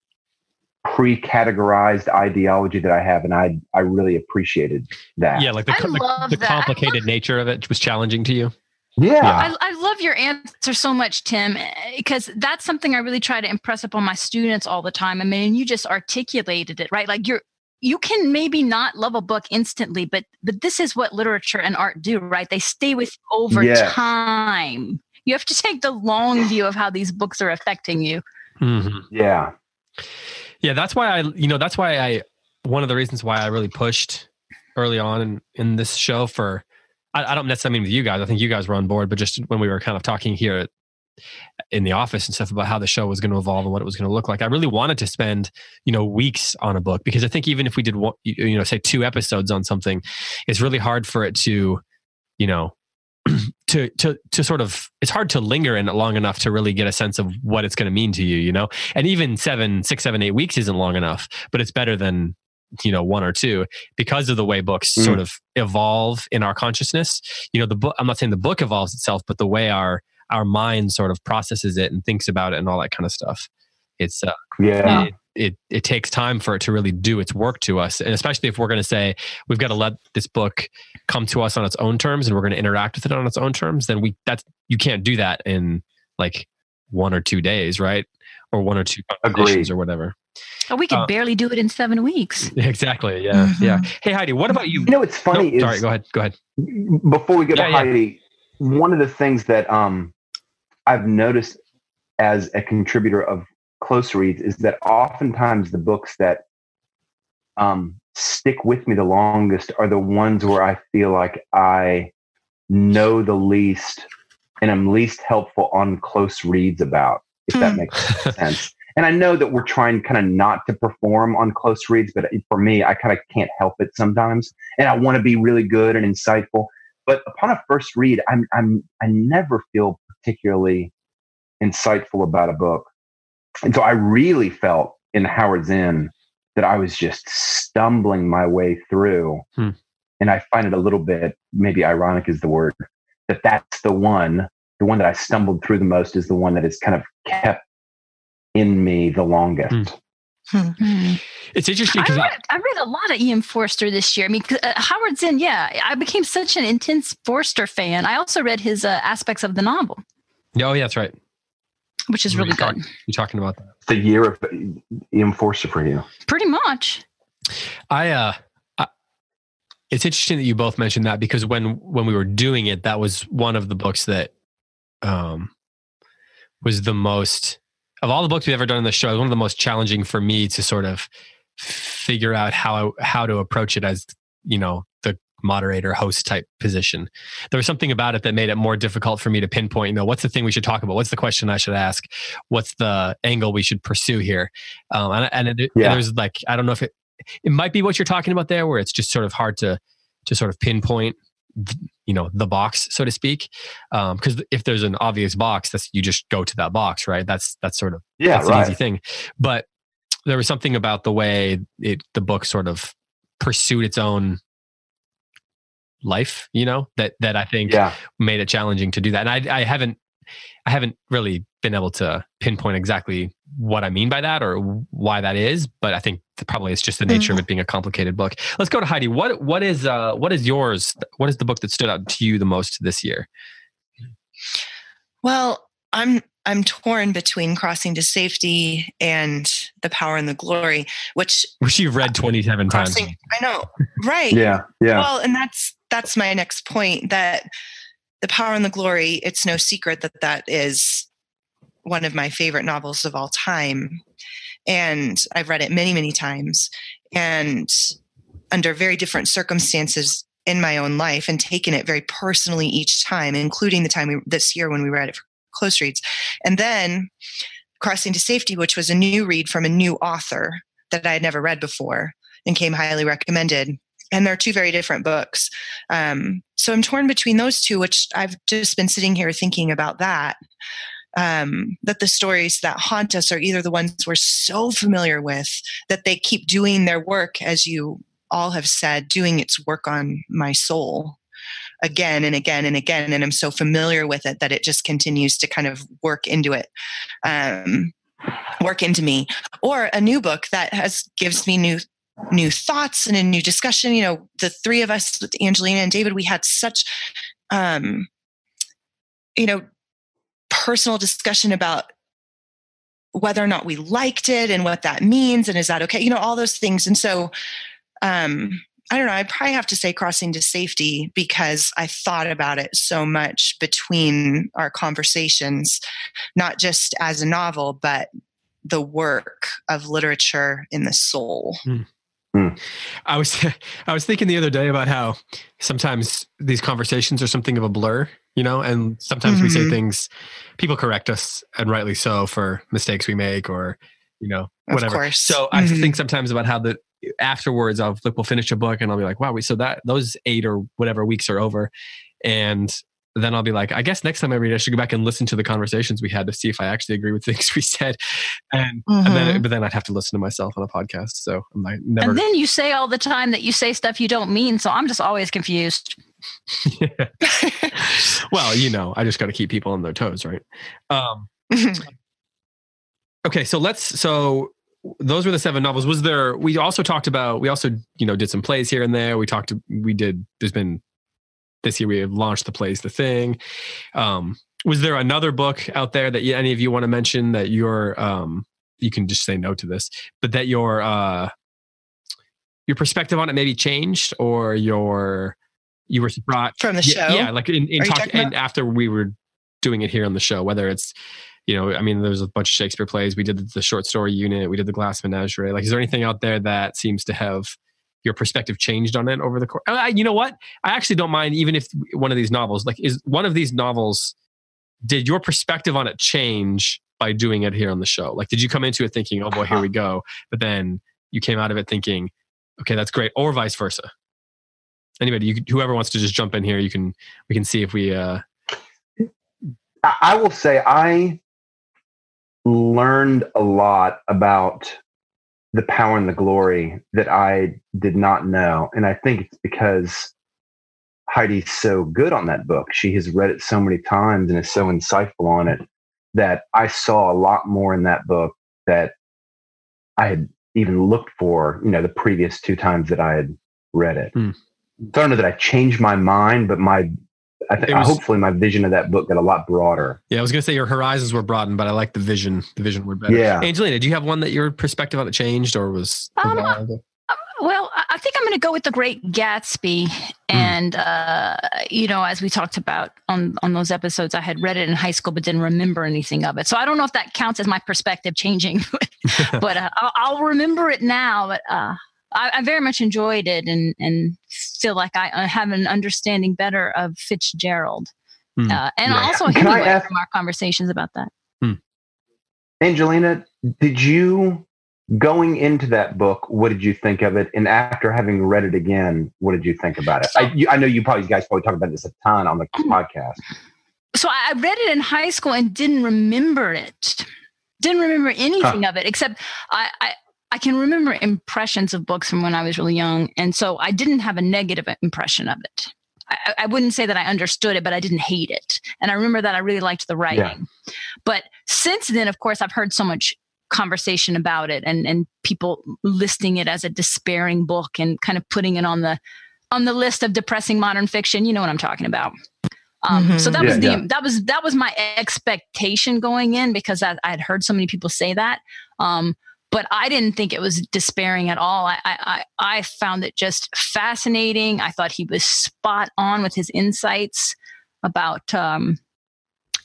pre-categorized ideology that I have, and I I really appreciated that. yeah, like the, the, the that. Love- complicated nature of it was challenging to you. Yeah, I, I love your answer so much, Tim, because that's something I really try to impress upon my students all the time. I mean, you just articulated it, right? Like you're you can maybe not love a book instantly, but but this is what literature and art do, right? They stay with you over Yes. time. You have to take the long view of how these books are affecting you. Mm-hmm. Yeah. Yeah, that's why I, you know, that's why I, one of the reasons why I really pushed early on in, in this show for, I, I don't necessarily mean with you guys. I think you guys were on board, but just when we were kind of talking here in the office and stuff about how the show was going to evolve and what it was going to look like. I really wanted to spend, you know, weeks on a book because I think even if we did, you know, say two episodes on something, it's really hard for it to, you know, to to to sort of it's hard to linger in it long enough to really get a sense of what it's going to mean to you you know and even seven six seven eight weeks isn't long enough but it's better than you know one or two because of the way books mm. sort of evolve in our consciousness. You know the book i'm not saying the book evolves itself but the way our our mind sort of processes it and thinks about it and all that kind of stuff. It's uh, yeah. it, it, it takes time for it to really do its work to us and especially if we're going to say we've got to let this book come to us on its own terms and we're going to interact with it on its own terms then we that's you can't do that in like one or two days right or one or two conversations or whatever Oh, we could uh, barely do it in seven weeks. Exactly. Yeah. Mm-hmm. Yeah. Hey, Heidi, what about you? You know, it's funny. No, is, sorry. Go ahead. Go ahead. Before we go yeah, to yeah. Heidi, one of the things that um, I've noticed as a contributor of close reads is that oftentimes the books that um, stick with me the longest are the ones where I feel like I know the least and I'm least helpful on close reads about, if mm. that hmm. makes sense. And I know that we're trying kind of not to perform on close reads, but for me, I kind of can't help it sometimes. And I want to be really good and insightful. But upon a first read, I'm, I'm, I never feel particularly insightful about a book. And so I really felt in Howards End that I was just stumbling my way through. Hmm. And I find it a little bit, maybe ironic is the word, that that's the one, the one that I stumbled through the most is the one that has kind of kept in me the longest. Hmm. Hmm. It's interesting because I, read, I read a lot of E.M. Forster this year. I mean, uh, Howards End, yeah, I became such an intense Forster fan. I also read his uh, aspects of the novel. Oh, yeah, that's right which is really good. You're talking about that. The year of E.M. Forster for you. Pretty much. I uh I, it's interesting that you both mentioned that because when when we were doing it, that was one of the books that um was the most of all the books we've ever done in the show, one of the most challenging for me to sort of figure out how how to approach it as you know the moderator host type position. There was something about it that made it more difficult for me to pinpoint, you know, what's the thing we should talk about? What's the question I should ask? What's the angle we should pursue here? Um, and, and, it, yeah. and there's like, I don't know if it, it might be what you're talking about there, where it's just sort of hard to, to sort of pinpoint, you know, the box, so to speak. Um, cause if there's an obvious box, that's, you just go to that box, right? That's, that's sort of, yeah, that's right. an easy thing. But there was something about the way it, the book sort of pursued its own life you know that that i think yeah. made it challenging to do that and i i haven't i haven't really been able to pinpoint exactly what i mean by that or why that is but i think probably it's just the nature mm-hmm. of it being a complicated book. Let's go to heidi. What what is uh what is yours? What is the book that stood out to you the most this year? Well i'm i'm torn between crossing to safety and the power and the glory which which you've read 27 crossing, times. I know. Right. Yeah yeah. Well and that's that's my next point that the power and the glory it's no secret that that is one of my favorite novels of all time and i've read it many many times and under very different circumstances in my own life and taken it very personally each time including the time we, this year when we read it for close reads and then crossing to safety which was a new read from a new author that i had never read before and came highly recommended and they're two very different books. Um, so I'm torn between those two, which I've just been sitting here thinking about that. Um, that the stories that haunt us are either the ones we're so familiar with that they keep doing their work, as you all have said, doing its work on my soul again and again and again. And I'm so familiar with it that it just continues to kind of work into it. Um, work into me or a new book that has gives me new new thoughts and a new discussion. You know, the three of us with Angelina and David, we had such, um, you know, personal discussion about whether or not we liked it and what that means and is that okay you know all those things and so um I don't know. I'd probably have to say Crossing to Safety because I thought about it so much between our conversations, not just as a novel, but the work of literature in the soul. Hmm. I was I was thinking the other day about how sometimes these conversations are something of a blur, you know, and sometimes mm-hmm. we say mm-hmm. things, people correct us, and rightly so for mistakes we make or you know whatever. So mm-hmm. I think sometimes about how the afterwards I'll like we'll finish a book and I'll be like, wow, we so that those eight or whatever weeks are over, and then I'll be like, I guess next time I read, I should go back and listen to the conversations we had to see if I actually agree with things we said. And, mm-hmm. and then, mm-hmm. but then I'd have to listen to myself on a podcast. So I'm like, never. And then you say all the time that you say stuff you don't mean. So I'm just always confused. well, you know, I just got to keep people on their toes, right? Um, okay, so let's. So those were the seven novels. Was there? We also talked about. We also, you know, did some plays here and there. We talked. We did. There's been this year we have launched the plays the thing. Um, was there another book out there that any of you want to mention that you're um, you can just say no to this but that your uh, your perspective on it maybe changed or your you were brought from the yeah, show? yeah like in, in talk and after we were doing it here on the show whether it's you know i mean there's a bunch of shakespeare plays we did the short story unit we did the glass menagerie like is there anything out there that seems to have your perspective changed on it over the course. I, you know what? I actually don't mind even if one of these novels, like, is one of these novels, did your perspective on it change by doing it here on the show? Like, did you come into it thinking, oh boy, here we go, but then you came out of it thinking, okay, that's great, or vice versa? Anybody, you, whoever wants to just jump in here, you can. We can see if we. uh I will say I learned a lot about the power and the glory that I did not know. And I think it's because Heidi's so good on that book. She has read it so many times and is so insightful on it that I saw a lot more in that book that I had even looked for, you know, the previous two times that I had read it. Mm. So I don't know that I changed my mind, but my I think was, hopefully my vision of that book got a lot broader. Yeah, I was going to say your horizons were broadened, but I like the vision. The vision word better. Yeah, Angelina, do you have one that your perspective on it changed or was? Um, uh, well, I think I'm going to go with the Great Gatsby, mm. and uh, you know, as we talked about on on those episodes, I had read it in high school but didn't remember anything of it. So I don't know if that counts as my perspective changing, but uh, I'll, I'll, remember it now. But uh, I, I, very much enjoyed it and and feel like I uh, have an understanding better of Fitzgerald, mm. uh, and yeah. also Hemingway ask, from our conversations about that. Mm. Angelina, did you going into that book? What did you think of it? And after having read it again, what did you think about it? So, I, you, I, know you probably you guys probably talk about this a ton on the mm. podcast. So I read it in high school and didn't remember it didn't remember anything huh. of it except I, I, I can remember impressions of books from when I was really young. And so I didn't have a negative impression of it. I, I, wouldn't say that I understood it, but I didn't hate it. And I remember that I really liked the writing. Yeah. But since then, of course, I've heard so much conversation about it and, and people listing it as a despairing book and kind of putting it on the on the list of depressing modern fiction. You know what I'm talking about. Um, mm-hmm. So that yeah, was the yeah. that was that was my expectation going in because I, I had heard so many people say that. Um, but I didn't think it was despairing at all. I, I, I found it just fascinating. I thought he was spot on with his insights about, um,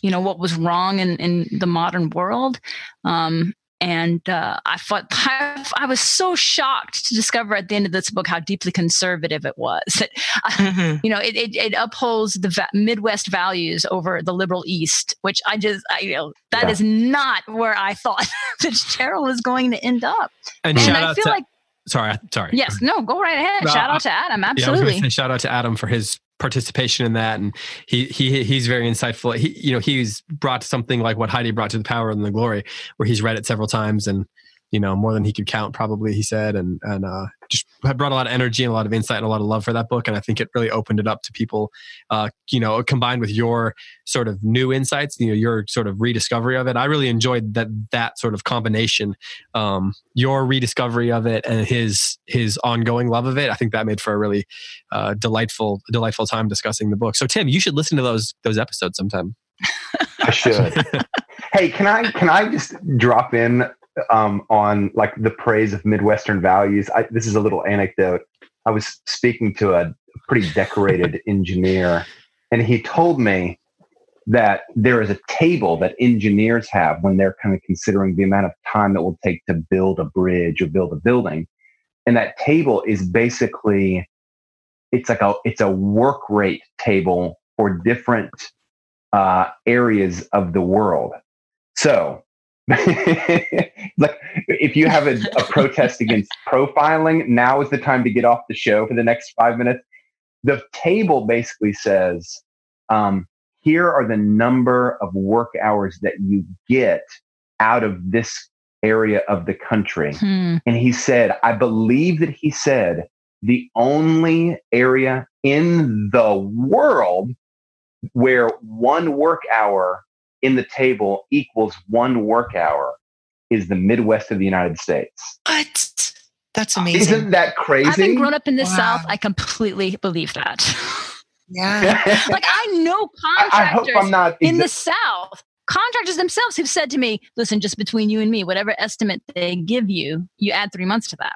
you know, what was wrong in, in the modern world. Um, and uh, I thought I, I, was so shocked to discover at the end of this book how deeply conservative it was. That mm-hmm. you know, it, it, it upholds the va- Midwest values over the liberal East, which I just I, you know that yeah. is not where I thought Fitzgerald was going to end up. And, and I feel to, like sorry, sorry. Yes, no, go right ahead. shout out to Adam. Absolutely. Yeah, shout out to Adam for his participation in that. And he he he's very insightful. He you know he's brought something like what heidi brought to the power and the glory where he's read it several times and you know more than he could count probably he said and and uh, just brought a lot of energy and a lot of insight and a lot of love for that book. And I think it really opened it up to people, uh, you know, combined with your sort of new insights, you know, your sort of rediscovery of it. I really enjoyed that, that sort of combination, um, your rediscovery of it and his, his ongoing love of it. I think that made for a really, uh, delightful, delightful time discussing the book. So Tim, you should listen to those, those episodes sometime. I should. hey, can I, can I just drop in um, on like the praise of Midwestern values. I, this is a little anecdote. I was speaking to a pretty decorated engineer, and he told me that there is a table that engineers have when they're kind of considering the amount of time that will take to build a bridge or build a building. And that table is basically it's like a it's a work rate table for different uh, areas of the world. So, like if you have a, a protest against profiling, now is the time to get off the show for the next five minutes. The table basically says, um, here are the number of work hours that you get out of this area of the country. Hmm. And he said, I believe that he said the only area in the world where one work hour in the table equals one work hour is the Midwest of the United States. What? That's amazing. Isn't that crazy? Having grown up in the Wow. South, I completely believe that. yeah. like I know I, I hope I'm not in the South, contractors themselves who've said to me, listen, just between you and me, whatever estimate they give you, you add three months to that.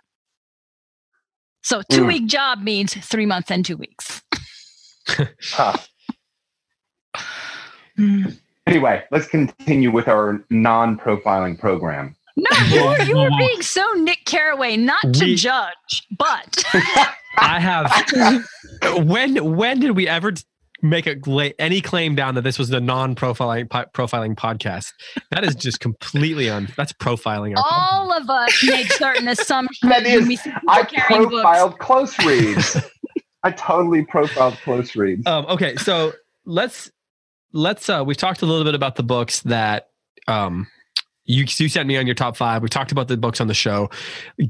So two Mm. week job means three months and two weeks. Huh. Mm. Anyway, let's continue with our non-profiling program. No, you were, you were being so Nick Carraway, not to We- judge, but I have. when when did we ever make a lay any claim down that this was the non-profiling po- profiling podcast? That is just completely on. That's profiling. Our podcast. all of us make certain assumptions. That is- when we see people I carrying books. profiled close reads. I totally profiled close reads. Um, okay, so let's let's. Uh, we've talked a little bit about the books that um, you you sent me on your top five. We talked about the books on the show.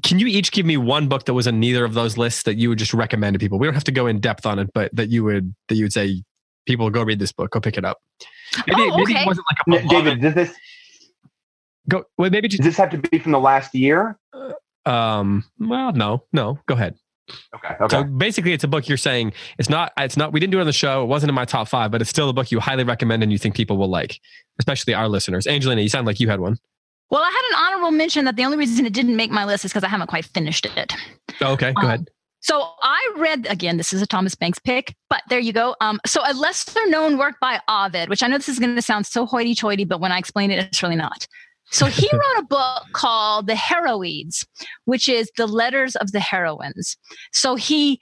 Can you each give me one book that was in neither of those lists that you would just recommend to people? We don't have to go in depth on it, but that you would that you would say people go read this book, go pick it up. Maybe, Oh, maybe okay. it wasn't like a N- beloved- David, does this Go. Well, maybe does this have to be from the last year? Um. Well, no, no. Go ahead. Okay. Okay. So basically, it's a book you're saying it's not. It's not. We didn't do it on the show. It wasn't in my top five, but it's still a book you highly recommend and you think people will like, especially our listeners. Angelina, you sound like you had one. Well, I had an honorable mention that the only reason it didn't make my list is because I haven't quite finished it. Oh, okay, go Um, ahead. So I read again. This is a Thomas Banks pick, but there you go. Um, so a lesser known work by Ovid, which I know this is going to sound so hoity-toity, but when I explain it, it's really not. So he wrote a book called The Heroides, which is the letters of the heroines. So he,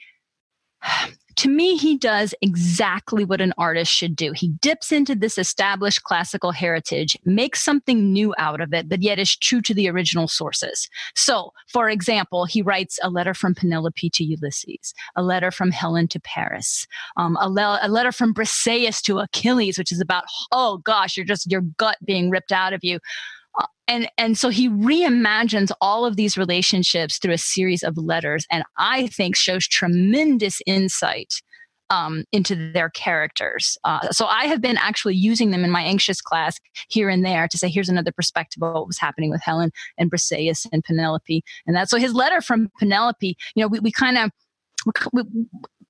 to me, he does exactly what an artist should do. He dips into this established classical heritage, makes something new out of it, but yet is true to the original sources. So, for example, he writes a letter from Penelope to Ulysses, a letter from Helen to Paris, um, a, le- a letter from Briseis to Achilles, which is about, oh gosh, you're just your gut being ripped out of you. And and so he reimagines all of these relationships through a series of letters, and I think shows tremendous insight um, into their characters. Uh, so I have been actually using them in my ancients class here and there to say, here's another perspective of what was happening with Helen and Briseis and Penelope, and that. So his letter from Penelope, you know, we, we kind of.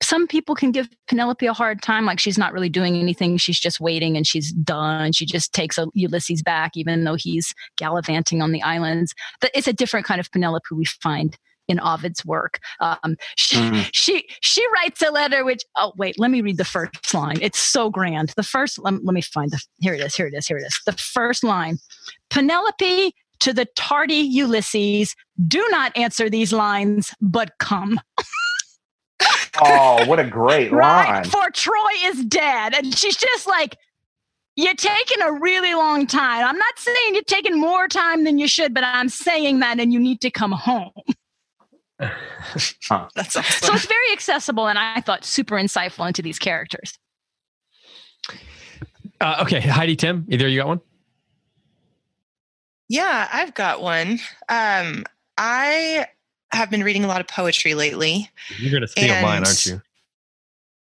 Some people can give Penelope a hard time, like she's not really doing anything. She's just waiting and she's done. She just takes a, Ulysses back, even though he's gallivanting on the islands. But it's a different kind of Penelope we find in Ovid's work. Um, she, Mhm. she she writes a letter which oh wait let me read the first line it's so grand the first let, let me find the here it is here it is here it is the first line penelope to the tardy ulysses do not answer these lines but come oh, what a great right line! for troy is dead and she's just like you're taking a really long time i'm not saying you're taking more time than you should but i'm saying that and you need to come home That's so it's very accessible and i thought super insightful into these characters Uh, okay, Heidi, Tim, either you got one? Yeah, I've got one. Um, I have been reading a lot of poetry lately. You're gonna steal mine, aren't you?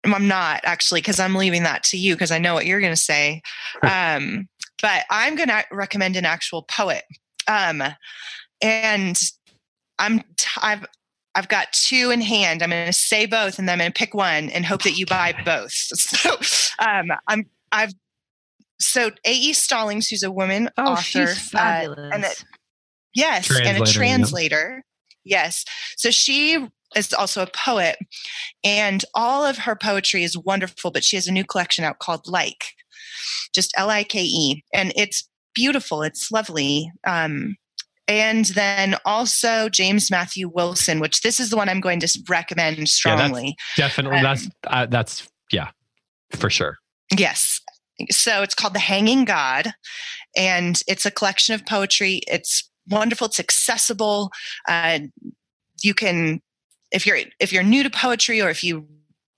I'm not actually because I'm leaving that to you because I know what you're going to say. um, but I'm going to recommend an actual poet. Um, and I'm t- I've I've got two in hand. I'm going to say both, and then I'm going to pick one and hope that you buy both. So um, I'm I've so A.E. Stallings, who's a woman oh author, she's uh, and it- Yes, and a Translator, yeah. translator. Yes. So she is also a poet, and all of her poetry is wonderful. But she has a new collection out called Like, just L I K E, and it's beautiful. It's lovely. Um, and then also James Matthew Wilson, which this is the one I'm going to recommend strongly. Yeah, definitely, um, that's uh, that's yeah, for sure. Yes. So it's called The Hanging God, and it's a collection of poetry. It's wonderful. It's accessible. Uh, you can, if you're if you're new to poetry, or if you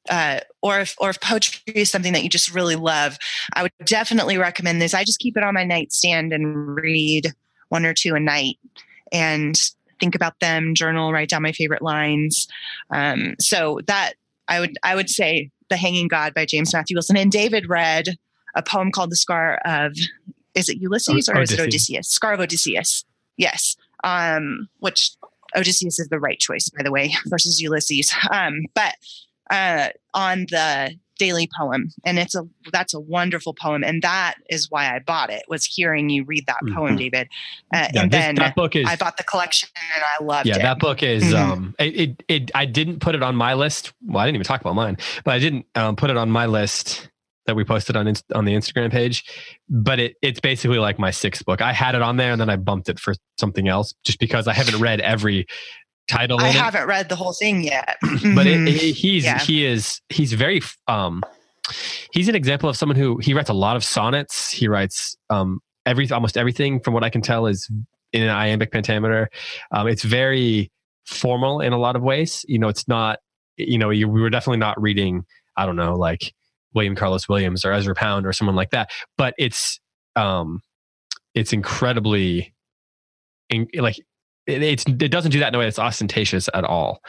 uh, or if or if poetry is something that you just really love, I would definitely recommend this. I just keep it on my nightstand and read one or two a night and think about them, journal, write down my favorite lines. Um, so that I would I would say The Hanging God by James Matthew Wilson. And David read a poem called The Scar of is it Ulysses or Odysseus. is it Odysseus? Scar of Odysseus. Yes. Um, which Odysseus is the right choice, by the way, versus Ulysses. Um, but uh, on the daily poem and it's a that's a wonderful poem and that is why i bought it was hearing you read that mm-hmm. poem david uh, yeah, and this, then that book is i bought the collection and i loved yeah, it yeah that book is mm-hmm. um it, it, it i didn't put it on my list well i didn't even talk about mine but i didn't um, put it on my list that we posted on on the Instagram page, but it it's basically like my sixth book. I had it on there and then I bumped it for something else just because I haven't read every title. I haven't it. read the whole thing yet, but it, it, he's yeah. he is he's very um he's an example of someone who he writes a lot of sonnets. He writes um every almost everything from what I can tell is in an iambic pentameter. Um, it's very formal in a lot of ways. You know, it's not you know you, we were definitely not reading I don't know like William Carlos Williams or Ezra Pound or someone like that, but it's um it's incredibly in, like it, it's it doesn't do that in a way that's ostentatious at all.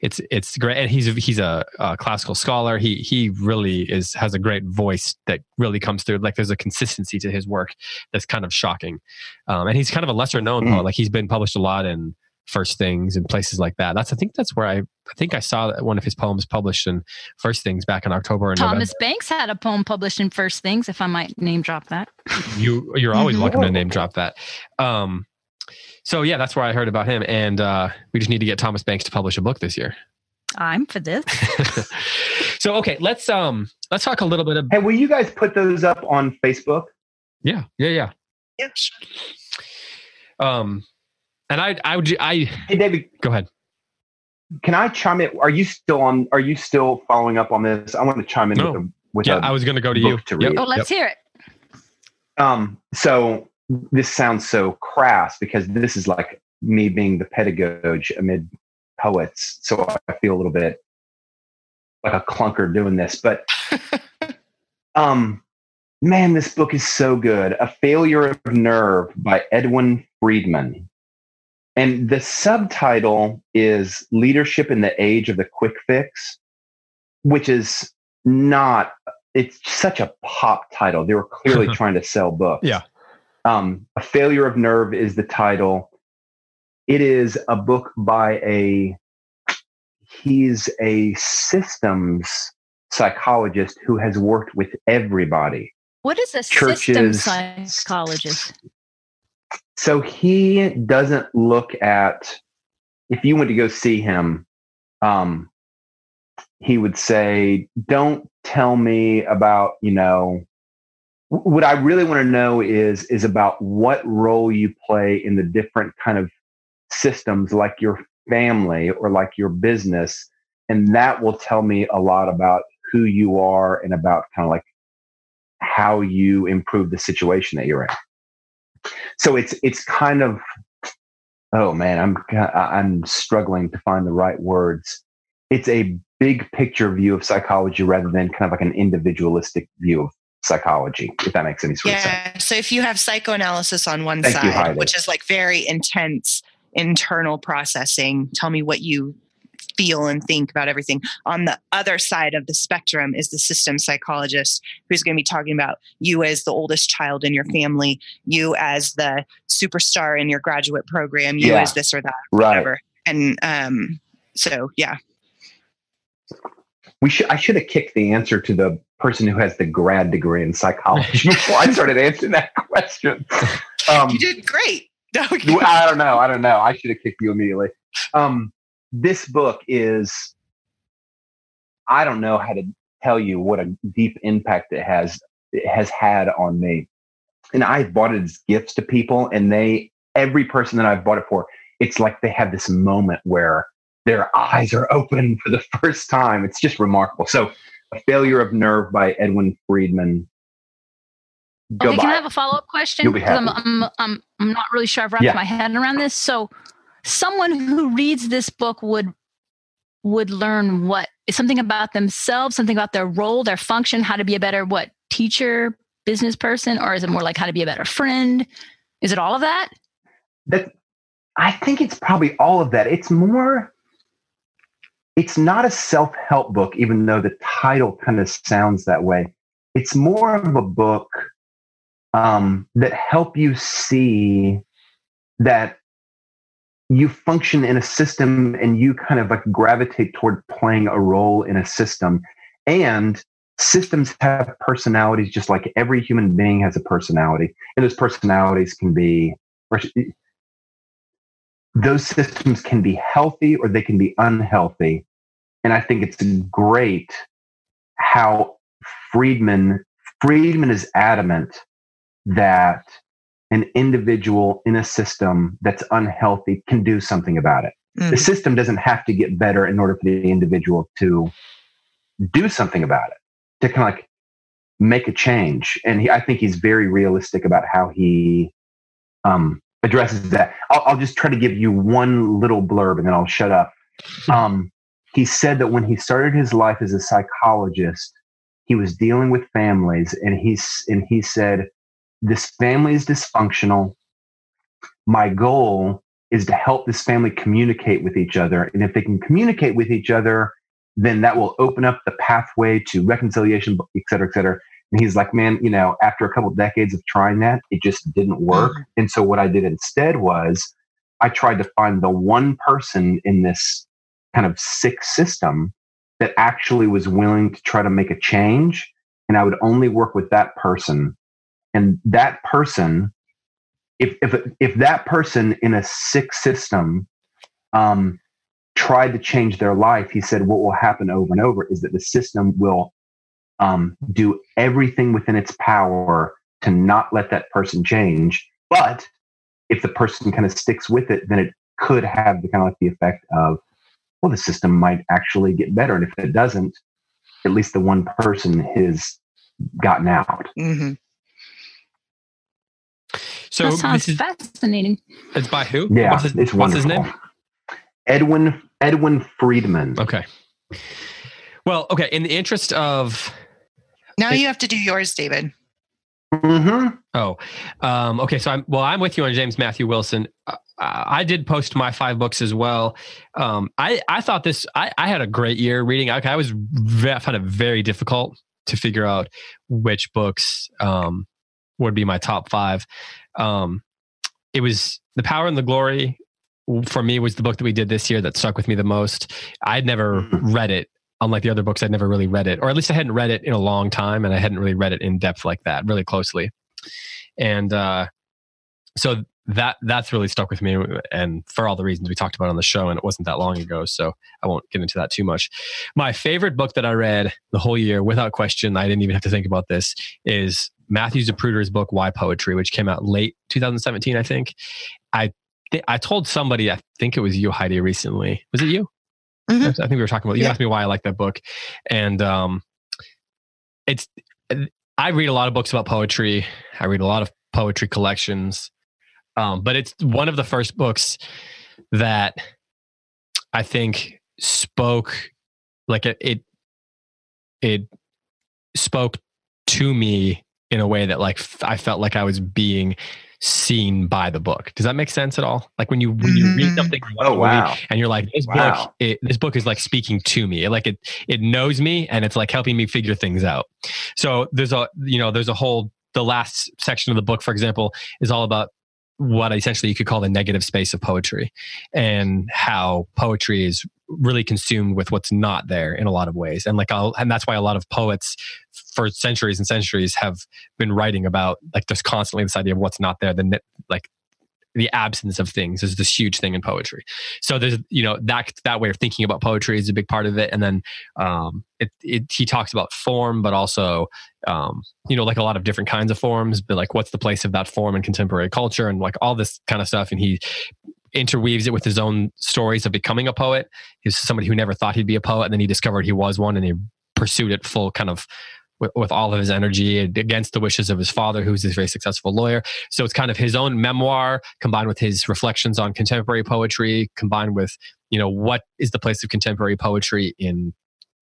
It's it's great, and he's he's a, a, classical scholar. He he really is has a great voice that really comes through. Like there's a consistency to his work that's kind of shocking, um, and he's kind of a lesser known mm. poet. Like he's been published a lot in First Things and places like that. That's I think that's where I I think I saw one of his poems published in First Things back in October. And Thomas November. Banks had a poem published in First Things. If I might name drop that, you you're always mm-hmm. welcome to name drop that. Um, so yeah, that's where I heard about him, and uh, we just need to get Thomas Banks to publish a book this year. I'm for this. so okay, let's um let's talk a little bit. Of, hey, will you guys put those up on Facebook? Yeah, yeah, yeah. Yes. Um, and I, I would, I. Hey, David, go ahead. Can I chime in? Are you still on? Are you still following up on this? I want to chime in no. with a. With yeah, I was going to go to you. To yep. Oh, let's yep. hear it. Um. So this sounds so crass because this is like me being the pedagogue amid poets. So I feel a little bit like a clunker doing this, but um, man, this book is so good. A Failure of Nerve by Edwin Friedman. And the subtitle is Leadership in the Age of the Quick Fix, which is not, it's such a pop title. They were clearly trying to sell books. Yeah. Um, a Failure of Nerve is the title. It is a book by a, he's a systems psychologist who has worked with everybody. What is a Churches, system psychologist? So he doesn't look at, if you went to go see him, um, he would say, don't tell me about, you know, what I really want to know is is about what role you play in the different kind of systems like your family or like your business and that will tell me a lot about who you are and about kind of like how you improve the situation that you're in. So it's it's kind of oh man, I'm I'm struggling to find the right words. It's a big picture view of psychology rather than kind of like an individualistic view of psychology, if that makes any sort yeah, of sense. So if you have psychoanalysis on one Thank side, which is like very intense internal processing, tell me what you feel and think about everything. On the other side of the spectrum is the system psychologist who's going to be talking about you as the oldest child in your family, you as the superstar in your graduate program, you yeah, as this or that, right. whatever. And um, so, yeah. We should. I should have kicked the answer to the person who has the grad degree in psychology before I started answering that question. Um, you did great. I don't know. I don't know. I should have kicked you immediately. Um, this book is, I don't know how to tell you what a deep impact it has it has had on me. And I've bought it as gifts to people, and they every person that I've bought it for, it's like they have this moment where their eyes are open for the first time. It's just remarkable. So, A Failure of Nerve by Edwin Friedman. Go okay, can I have a follow up question? Because I'm, I'm, I'm, I'm not really sure I've wrapped yeah. my head around this. So, someone who reads this book would would learn what something about themselves, something about their role, their function, how to be a better what teacher, business person, or is it more like how to be a better friend? Is it all of that? That I think it's probably all of that. It's more it's not a self-help book even though the title kind of sounds that way. It's more of a book um, that help you see that you function in a system and you kind of like gravitate toward playing a role in a system. And systems have personalities just like every human being has a personality. And those personalities can be those systems can be healthy or they can be unhealthy. And i think it's great how friedman friedman is adamant that an individual in a system that's unhealthy can do something about it. Mm. The system doesn't have to get better in order for the individual to do something about it, to kind of like make a change. And he, I think he's very realistic about how he um, addresses that. I'll, I'll, just try to give you one little blurb and then I'll shut up. Um, he said that when he started his life as a psychologist, he was dealing with families, and he's and he said this family is dysfunctional. My goal is to help this family communicate with each other. And if they can communicate with each other, then that will open up the pathway to reconciliation, et cetera, et cetera. And he's like, man, you know, after a couple of decades of trying that, it just didn't work. Mm-hmm. And so what I did instead was I tried to find the one person in this kind of sick system that actually was willing to try to make a change. And I would only work with that person and that person if if if that person in a sick system um, tried to change their life he said what will happen over and over is that the system will um, do everything within its power to not let that person change. But if the person kind of sticks with it then it could have the kind of like the effect of well the system might actually get better. And if it doesn't at least the one person has gotten out. Mm-hmm. So that sounds is, fascinating. It's by who? Yeah, what's his, it's what's his name? Edwin Edwin Friedman. Okay. Well, okay. In the interest of now, you have to do yours, David. Mm-hmm. Oh, um, okay. So I'm well. I'm with you on James Matthew Wilson. Uh, I did post my five books as well. Um, I I thought this. I, I had a great year reading. Okay, I was I found it very difficult to figure out which books um, would be my top five. Um, it was The Power and the Glory for me was the book that we did this year that stuck with me the most. I'd never mm-hmm. read it. Unlike the other books, I'd never really read it, or at least I hadn't read it in a long time, and I hadn't really read it in depth like that, really closely. And uh, so that that's really stuck with me, and for all the reasons we talked about on the show, and it wasn't that long ago, so I won't get into that too much. My favorite book that I read the whole year, without question, I didn't even have to think about this, is Matthew Zapruder's book Why Poetry, which came out late 2017, I think. I th- I told somebody, I think it was you, Heidi, recently. Was it you? Mm-hmm. I think we were talking about. You yeah. asked me why I like that book, and um, it's. I read a lot of books about poetry. I read a lot of poetry collections, um, but it's one of the first books that I think spoke like it. It, it spoke to me in a way that like I felt like I was being seen by the book. Does that make sense at all? Like when you when you read mm-hmm. something, oh wow, and you're like, this wow. book, it, this book is like speaking to me. Like it it knows me and it's like helping me figure things out. So there's a you know there's a whole the last section of the book, for example, is all about what essentially you could call the negative space of poetry and how poetry is really consumed with what's not there in a lot of ways and like I'll, and that's why a lot of poets for centuries and centuries have been writing about like there's constantly this idea of what's not there the like the absence of things is this huge thing in poetry. So there's you know that that way of thinking about poetry is a big part of it. And then um, it, it, he talks about form, but also um, you know like a lot of different kinds of forms, but like what's the place of that form in contemporary culture and like all this kind of stuff. And he interweaves it with his own stories of becoming a poet. He's somebody who never thought he'd be a poet, and then he discovered he was one, and he pursued it full kind of with, with, all of his energy against the wishes of his father, who's a very successful lawyer. So it's kind of his own memoir combined with his reflections on contemporary poetry, combined with, you know, what is the place of contemporary poetry in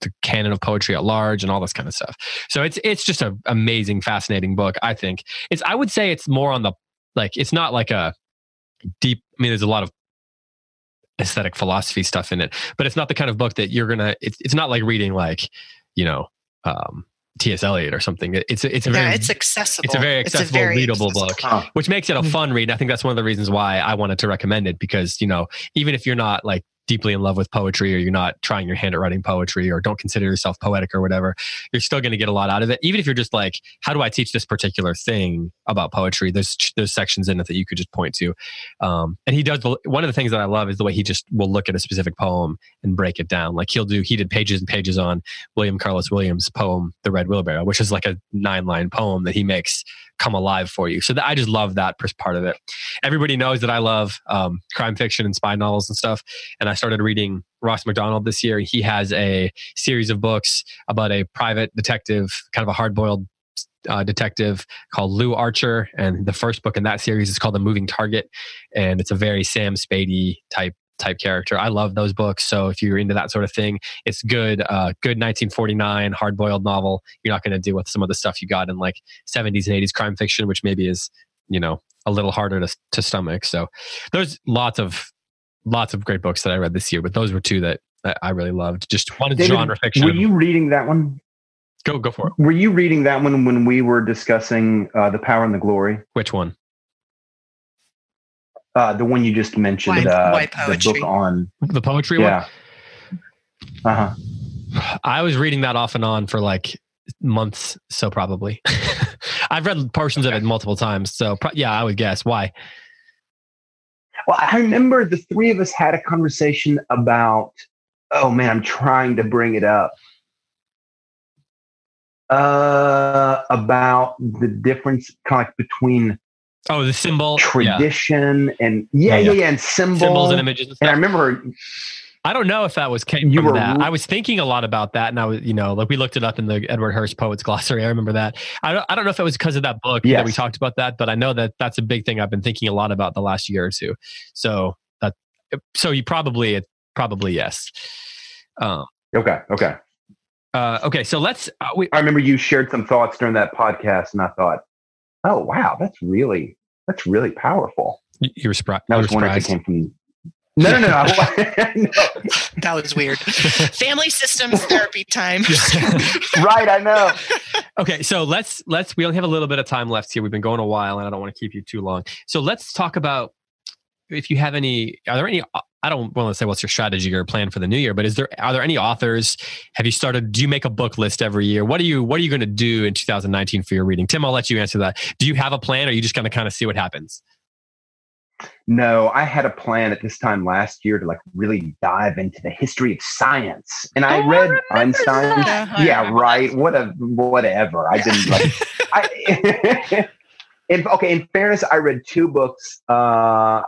the canon of poetry at large and all this kind of stuff. So it's it's just an amazing, fascinating book. I think it's. I would say it's more on the like. It's not like a deep. I mean, there's a lot of aesthetic philosophy stuff in it, but it's not the kind of book that you're gonna. It's it's not like reading like you know um, T.S. Eliot or something. It's it's a very yeah, it's accessible. It's a very accessible, a very readable accessible. book, which makes it a mm-hmm. fun read. I think that's one of the reasons why I wanted to recommend it because you know even if you're not like deeply in love with poetry or you're not trying your hand at writing poetry or don't consider yourself poetic or whatever, you're still going to get a lot out of it. Even if you're just like, how do I teach this particular thing about poetry? There's there's sections in it that you could just point to. Um, and he does one of the things that I love is the way he just will look at a specific poem and break it down. Like he'll do he did pages and pages on William Carlos Williams' poem The Red Wheelbarrow, which is like a nine line poem that he makes come alive for you. So I just love that part of it. Everybody knows that I love um, crime fiction and spy novels and stuff. And I started reading Ross Macdonald this year. He has a series of books about a private detective, kind of a hard boiled uh, detective called Lew Archer, and the first book in that series is called The Moving Target, and it's a very Sam Spady type type character. I love those books. So if you're into that sort of thing, it's good. Uh, good 1949 hard boiled novel. You're not going to deal with some of the stuff you got in like 70s and 80s crime fiction, which maybe is you know a little harder to, to stomach. So there's lots of lots of great books that I read this year, but those were two that I really loved. Just one David, genre fiction. Were you reading that one? Go go for it. Were you reading that one when we were discussing uh, the power and the glory? Which one? Uh, the one you just mentioned, uh, the book on the poetry yeah. one. Uh huh. I was reading that off and on for like months, so probably. I've read portions of it multiple times, so pro- yeah, I would guess why. Well, I remember the three of us had a conversation about. Oh man, I'm trying to bring it up. Uh, about the difference, kind of like between Oh, the symbol tradition yeah. and yeah, yeah, yeah, and symbol. symbols and images. And, and, I remember. I don't know if that was came you from were, that. I was thinking a lot about that, and I was, you know, like we looked it up in the Edward Hirsch Poets Glossary. I remember that. I don't, I don't know if it was because of that book yes. that we talked about that, but I know that that's a big thing I've been thinking a lot about the last year or two. So that, so you probably, probably yes. Um, okay. Okay. Uh, okay. So let's. Uh, we, I remember you shared some thoughts during that podcast, and I thought, oh wow, that's really that's really powerful. You were surprised. I was wondering if it came from. No, no, no, no. that was weird. Family systems therapy time. right, I know. Okay, so let's let's. We only have a little bit of time left here. We've been going a while, and I don't want to keep you too long. So let's talk about if you have any. Are there any I don't want to say what's your strategy or plan for the new year, but is there are there any authors? Have you started? Do you make a book list every year? What are you What are you going to do in 2019 for your reading? Tim, I'll let you answer that. Do you have a plan, or are you just going to kind of see what happens? No, I had a plan at this time last year to like really dive into the history of science, and I oh, read I Einstein. Yeah, right. What a whatever. I didn't like. I, in, okay, in fairness, I read two books. Uh,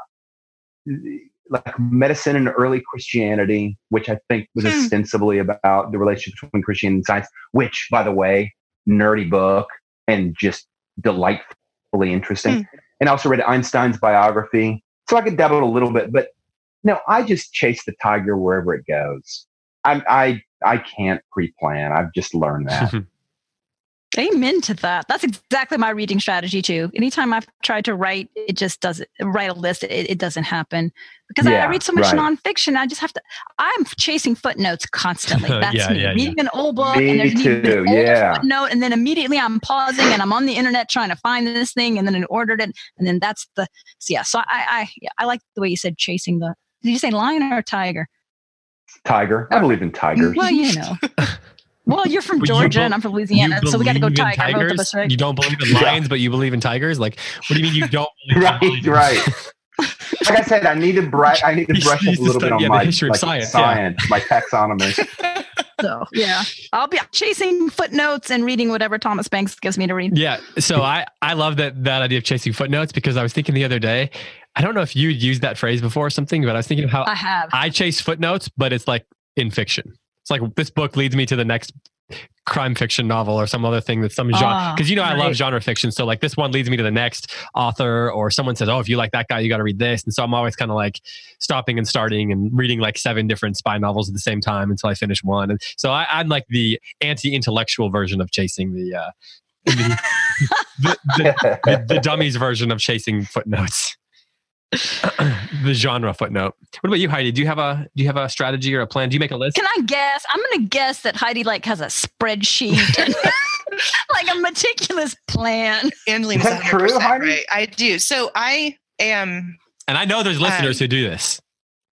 like medicine and early Christianity, which I think was hmm. ostensibly about the relationship between Christianity and science, which, by the way, nerdy book and just delightfully interesting. Hmm. And also read Einstein's biography. So I could dabble a little bit, but no, I just chase the tiger wherever it goes. I I I can't pre-plan. I've just learned that. Amen to that. That's exactly my reading strategy too. Anytime I've tried to write, it just doesn't write a list. It, it doesn't happen because yeah, I, read so much right. nonfiction. I just have to. I'm chasing footnotes constantly. That's yeah, me. Yeah, reading an old book me and there's too. An yeah. footnote, and then immediately I'm pausing and I'm on the internet trying to find this thing, and then I ordered it, and then that's the. So yeah. So I I I like the way you said chasing the. Did you say lion or tiger? Tiger. I believe in tigers. Well, you know. Well, you're from Georgia you and I'm from Louisiana, so we got to go tiger. Tigers? Us, right? You don't believe in lions, yeah. but you believe in tigers. Like, what do you mean you don't? right, right. like I said, I need to brush. I need to brush up a little study- bit on yeah, my history of like, science, yeah. my taxonomy. So yeah, I'll be chasing footnotes and reading whatever Thomas Banks gives me to read. Yeah. So I, I love that, that idea of chasing footnotes because I was thinking the other day, I don't know if you'd used that phrase before or something, but I was thinking of how I have. I chase footnotes, but it's like in fiction. It's like this book leads me to the next crime fiction novel or some other thing that's some genre. Ah, Because you know I love genre fiction, so like this one leads me to the next author, or someone says, "Oh, if you like that guy, you got to read this." And so I'm always kind of like stopping and starting and reading like seven different spy novels at the same time until I finish one. And so I, I'm like the anti-intellectual version of chasing the. Uh, the, the, the, the, the dummies version of chasing footnotes. the genre footnote. What about you, Heidi? Do you have a do you have a strategy or a plan? Do you make a list? Can I guess? I'm gonna guess that Heidi like has a spreadsheet, and like a meticulous plan. Angelina's Is that true, Heidi? right. I do. So I am. And I know there's listeners Um, who do this.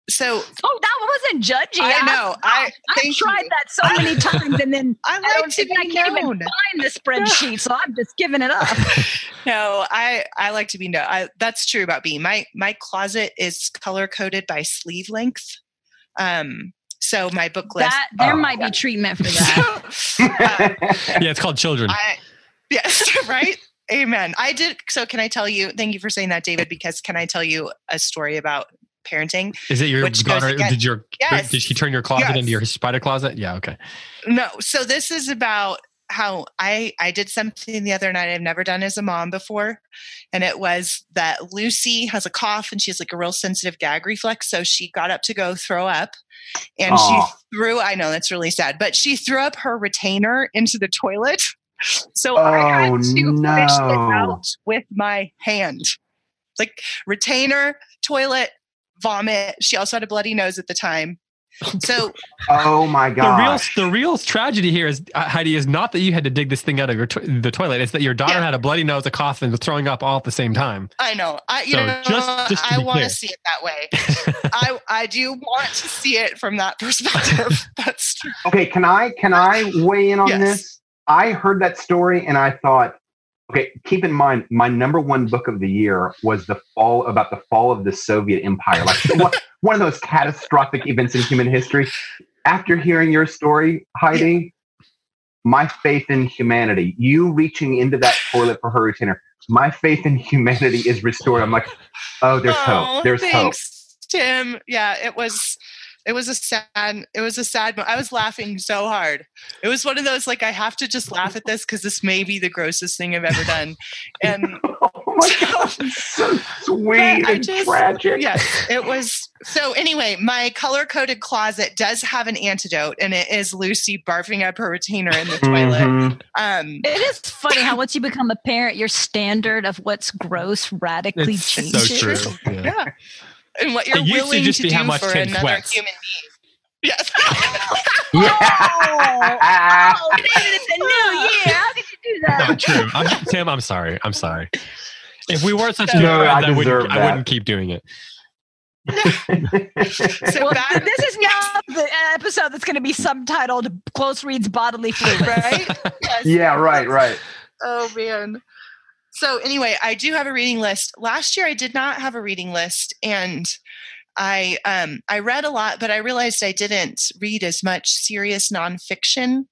So Oh, that wasn't judgy. I know. I I thank tried you. that so many times, and then I I like don't to think I be can't even find the spreadsheet, so I'm just giving it up. No, I I like to be known. I, that's true about me. My my closet is color coded by sleeve length. Um. So my book list. That there Oh, might be treatment for that. uh, Yeah, it's called Children. I yes, right. Amen. I did. So can I tell you? Thank you for saying that, David. Because can I tell you a story about parenting? Is it your which goes daughter? again- Did your Yes. did she turn your closet Yes. into your spider closet? Yeah. Okay. No. So this is about how I I did something the other night I've never done as a mom before, and it was that Lucy has a cough and she has like a real sensitive gag reflex. So she got up to go throw up, and Aw. she threw. I know that's really sad, but she threw up her retainer into the toilet. So I oh, had Oh, to fish it out with my hand, like retainer, toilet, vomit. She also had a bloody nose at the time. So oh my god! The real the real tragedy here is uh, Heidi is not that you had to dig this thing out of your to- the toilet. It's that your daughter Yeah. had a bloody nose, a cough, and was throwing up all at the same time. I know. I you So know just- just I want to see it that way. I I do want to see it from that perspective. That's true. Okay, can I can I weigh in on Yes. this? I heard that story and I thought, okay, keep in mind my number one book of the year was the fall about the fall of the Soviet Empire, like one, one of those catastrophic events in human history. After hearing your story, Heidi, my faith in humanity, you reaching into that toilet for her retainer, my faith in humanity is restored. I'm like, oh, there's Oh, hope. There's hope. Tim. Yeah, it was it was a sad it was a sad I was laughing so hard. It was one of those like I have to just laugh at this because this may be the grossest thing I've ever done. And Oh my gosh, it's so sweet I and just- tragic. yes, it was. So anyway, my color coded closet does have an antidote, and it is Lucy barfing up her retainer in the toilet. Mhm. Um, It is funny how once you become a parent, your standard of what's gross radically It's so changes. true. Yeah. yeah, and what you're It used to willing just to be do how much for Tim another sweats. human being. Yes. Oh, yeah. Oh, David, it's a new year. How did you do that? Not true. I'm, Tim, I'm sorry. I'm sorry. If we weren't such No, good I friends, I, wouldn't, I wouldn't keep doing it. So Well, back, this is now the episode that's going to be subtitled "Close Reads Bodily Fluid," right? Yes. yeah, right, right. Oh man. So anyway, I do have a reading list. Last year I did not have a reading list and I um I read a lot, but I realized I didn't read as much serious nonfiction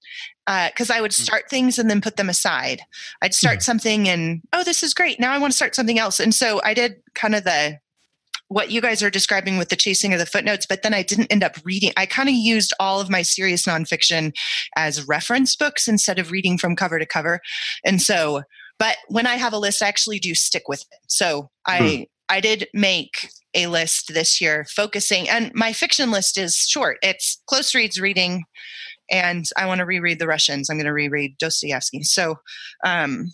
uh, because I would hmm. start things and then put them aside. I'd start hmm. something and oh, this is great. Now I want to start something else. And so I did kind of the what you guys are describing with the chasing of the footnotes, but then I didn't end up reading. I kind of used all of my serious nonfiction as reference books instead of reading from cover to cover. And so, but when I have a list, I actually do stick with it. So I I did make a list this year focusing, and my fiction list is short. It's close reads reading, and I want to reread the Russians. I'm going to reread Dostoevsky. So um,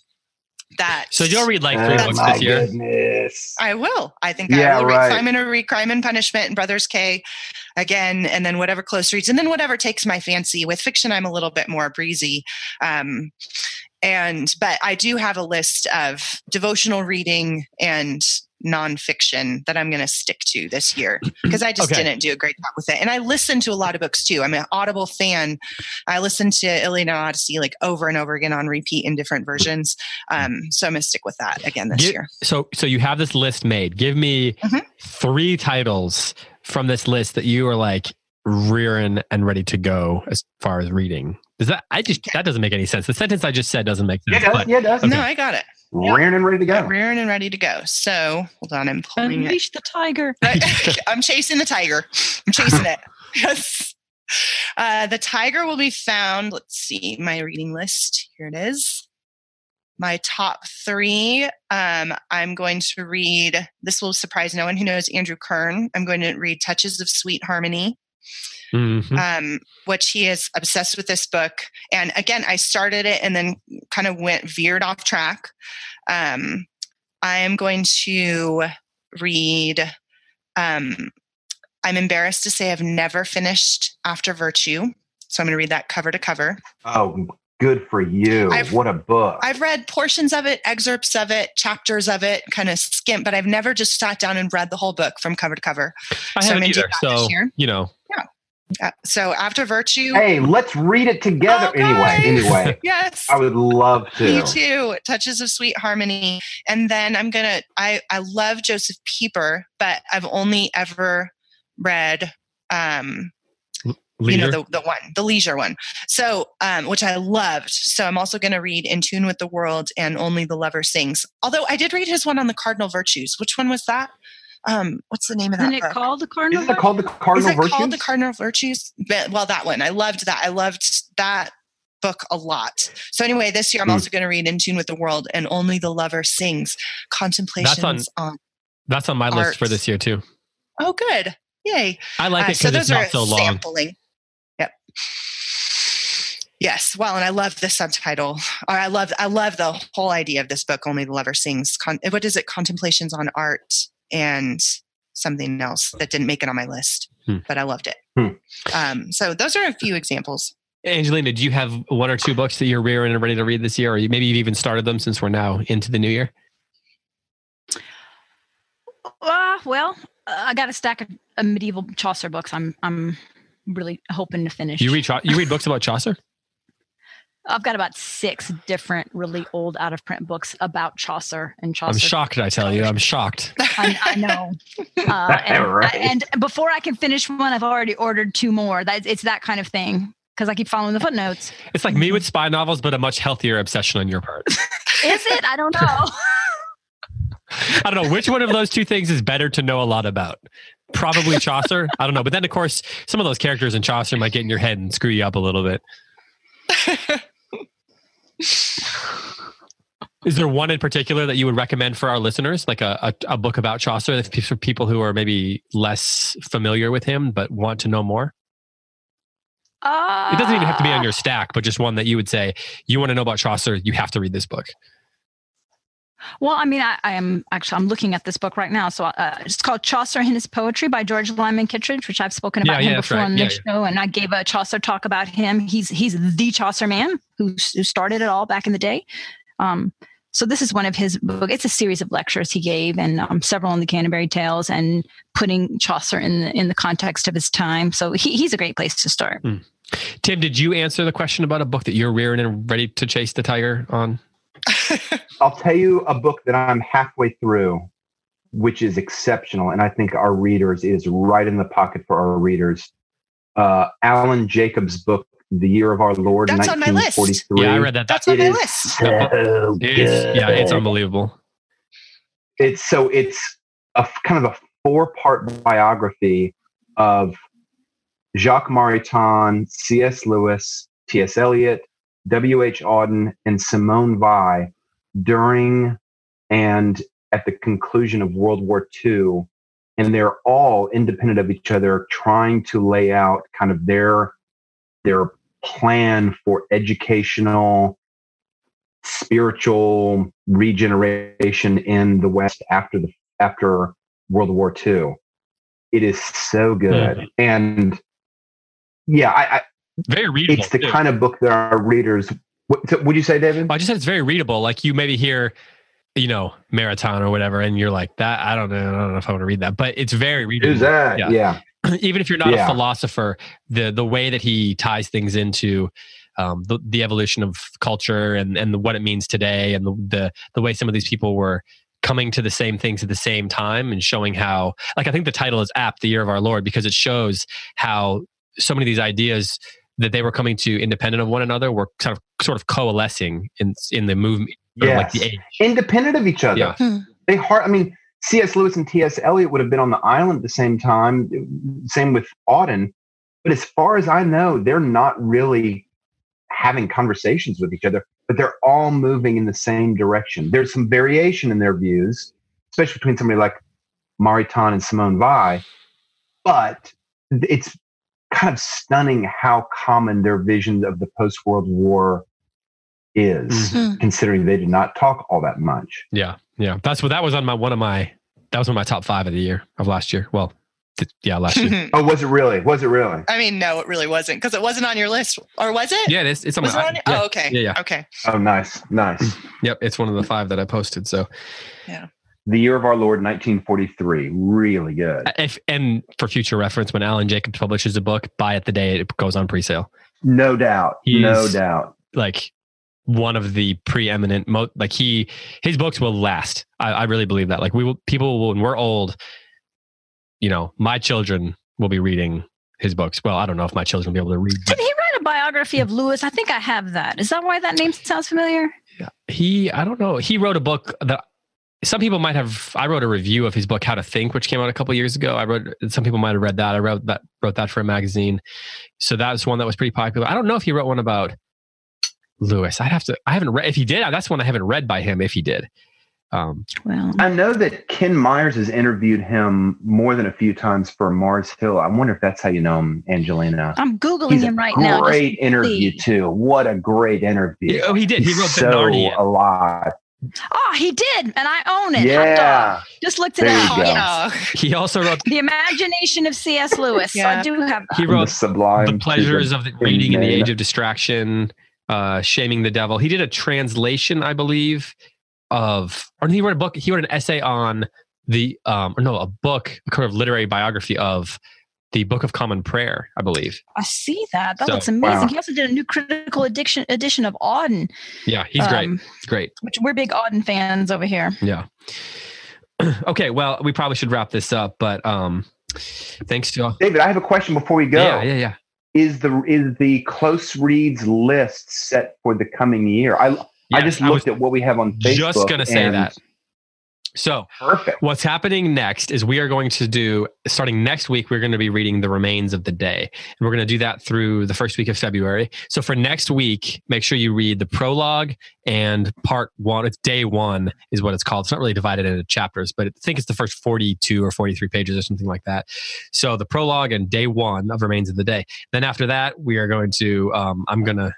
that So you'll read like three Oh books my this year. goodness. I will. I think Yeah, I will read. right. So I'm going to read Crime and Punishment and Brothers K again, and then whatever close reads, and then whatever takes my fancy. With fiction, I'm a little bit more breezy. Um, and but I do have a list of devotional reading and nonfiction that I'm going to stick to this year because I just Okay. didn't do a great job with it. And I listen to a lot of books too. I'm an Audible fan. I listen to Iliad and Odyssey like over and over again on repeat in different versions. Um, so I'm going to stick with that again this Give- year. So, so you have this list made. Give me Mhm. three titles from this list that you are like rearing and ready to go as far as reading. Does that? I just that doesn't make any sense. The sentence I just said doesn't make Yeah, sense. it does. but- Yeah, it does. Okay. No, I got it. Rearing and ready to go. Rearing and ready to go. So hold on, I'm pulling it. Unleash the tiger. Right? I'm chasing the tiger. I'm chasing it. Yes. Uh, the tiger will be found. Let's see my reading list. Here it is. My top three. Um, I'm going to read. This will surprise no one who knows Andrew Kern. I'm going to read "Touches of Sweet Harmony," Mhm. um, which he is obsessed with this book. And again, I started it and then kind of went veered off track. Um, I am going to read. Um, I'm embarrassed to say I've never finished After Virtue, so I'm going to read that cover to cover. Oh, good for you. I've- what a book. I've read portions of it, excerpts of it, chapters of it, kind of skimp, but I've never just sat down and read the whole book from cover to cover. I so haven't gonna either. So you know, Uh, so After Virtue, hey, let's read it together. Oh, anyway, anyway. yes, I would love to. Me too. Touches of Sweet Harmony. And then I'm gonna I I love Josef Pieper, but I've only ever read um leader. you know the, the one the leisure one so um which i loved so i'm also going to read in tune with the world and only the lover sings although i did read his one on the cardinal virtues which one was that um what's the name of that Isn't it book? called the Cardinal? Isn't it called the Cardinal is Cardinal it Virtues? called the cardinal virtues But- well that one i loved that i loved that book a lot so anyway this year i'm Hmm. also going to read in tune with the world and only the lover sings contemplations on That's on my list for this year too. oh good yay I like Uh, it because it's not so long. sampling. Yep. Yes. Well, and I love the subtitle. Or I love I love the whole idea of this book. Only the lover sings. Con- what is it? Contemplations on art and something else that didn't make it on my list, Hmm. but I loved it. Hmm. Um, so those are a few examples. Angelina, do you have one or two books that you're rearing and ready to read this year, or maybe you've even started them since we're now into the new year? Uh, well, uh, I got a stack of, of medieval Chaucer books. I'm I'm really hoping to finish. You read Chau- you read books about Chaucer? I've got about six different, really old, out of print books about Chaucer and Chaucer. I'm shocked. I tell you, I'm shocked. I, I know. Uh, and, Right. and before I can finish one, I've already ordered two more. That it's that kind of thing because I keep following the footnotes. It's like me with spy novels, but a much healthier obsession on your part. Is it? I don't know. I don't know which one of those two things is better to know a lot about. Probably Chaucer. I don't know, but then of course some of those characters in Chaucer might get in your head and screw you up a little bit. Is there one in particular that you would recommend for our listeners, like a, a, a book about Chaucer, for people who are maybe less familiar with him but want to know more? Uh, It doesn't even have to be on your stack, but just one that you would say you want to know about Chaucer, you have to read this book. Well, I mean, I, I am actually I'm looking at this book right now. So uh, it's called Chaucer and His Poetry by George Lyman Kittredge, which I've spoken about yeah, him that's before right. on Yeah, this show, and I gave a Chaucer talk about him. He's he's the Chaucer man who, who started it all back in the day. Um, so this is one of his book. It's a series of lectures he gave, and um, several in the Canterbury Tales, and putting Chaucer in the in the context of his time. So he, he's a great place to start. Tim, did you answer the question about a book that you're rearing and ready to chase the tiger on? I'll tell you a book that I'm halfway through, which is exceptional, and I think our readers is right in the pocket for our readers. Uh, Alan Jacobs' book, "The Year of Our Lord," That's on my list. Yeah, I read that. That's That- on my list. so it is, yeah, it's unbelievable. it's so it's a kind of a four part biography of Jacques Maritain, C.S. Lewis, T.S. Eliot, W.H. Auden, and Simone Weil during and at the conclusion of World War II. And they're all independent of each other, trying to lay out kind of their their plan for educational spiritual regeneration in the West after the after World War II. It is so good, and yeah, I, I, Very readable. it's the too. kind of book that our readers. What, so would you say, David? I just said it's very readable. Like you maybe hear you know, Maritain or whatever, and you're like that. I don't know. I don't know if I want to read that, but it's very readable. Who's that? Yeah. Yeah. Even if you're not Yeah. a philosopher, the the way that he ties things into um, the, the evolution of culture and and what it means today, and the, the the way some of these people were coming to the same things at the same time, and showing how, like, I think the title is apt, "The Year of Our Lord," because it shows how so many of these ideas that they were coming to independent of one another were kind of sort of coalescing in in the movement, or like the age. Independent of each other. Yeah. Hmm. They hard. I mean, C.S. Lewis and T.S. Eliot would have been on the island at the same time. Same with Auden. But as far as I know, they're not really having conversations with each other, but they're all moving in the same direction. There's some variation in their views, especially between somebody like Maritain and Simone Weil, but it's kind of stunning how common their vision of the post World War is, Hmm. considering they did not talk all that much. Yeah, yeah. That's what that was on my one of my that was one of my top five of the year of last year. Well, th- yeah, last year. Oh, was it really? Was it really? I mean, no, it really wasn't because it wasn't on your list, or was it? yeah, it is. It's on Was it my. on? yeah, Oh, okay. Yeah, yeah. Okay. Oh, nice, nice. Yep, it's one of the five that I posted. So, the year of our Lord, 1943, really good. if and for future reference, when Alan Jacobs publishes a book, buy it the day it goes on pre-sale. No doubt, He no doubt. Like one of the preeminent, mo- like he, his books will last. I, I really believe that. Like we will, people will, when we're old, you know, my children will be reading his books. Well, I don't know if my children will be able to read. But Did he write a biography of Lewis? I think I have that. Is that why that name sounds familiar? Yeah, he i don't know he wrote a book that some people might have i wrote a review of his book how to think which came out a couple years ago i wrote some people might have read that i wrote that wrote that for a magazine so that was one that was pretty popular i don't know if he wrote one about lewis i'd have to i haven't read if he did that's one i haven't read by him if he did um Well, I know that Ken Myers has interviewed him more than a few times for Mars Hill. I wonder if that's how you know him, Angelina. I'm googling He's him right now. great interview see. too. What a great interview! oh he did he He's wrote the so a alive. Oh, he did, and I own it. Hot Yeah, dog. Just looked it There you up. go. Yes. Oh, he also wrote The Imagination of C.S. Lewis. Yeah. I do have that. he From the wrote sublime, the pleasures of the reading in the age of distraction uh shaming the devil he did a translation i believe of or he wrote a book he wrote an essay on the um or no a book a kind of literary biography of the book of common prayer i believe I see that. That So, looks amazing. wow. He also did a new critical addiction edition of Auden. yeah he's great um, he's great Which we're big Auden fans over here. yeah okay well we probably should wrap this up but um thanks to David, I have a question before we go. yeah yeah yeah Is the is the close reads list set for the coming year? I I just was looked at what we have on Facebook. just gonna say and that so Perfect. What's happening next is we are going to do, starting next week, we're going to be reading The Remains of the Day. And we're going to do that through the first week of February. So for next week, make sure you read the prologue and part one. It's day one, is what it's called. It's not really divided into chapters, but I think it's the first 42 or 43 pages or something like that. So the prologue and day one of Remains of the Day. Then after that, we are going to, um, I'm going to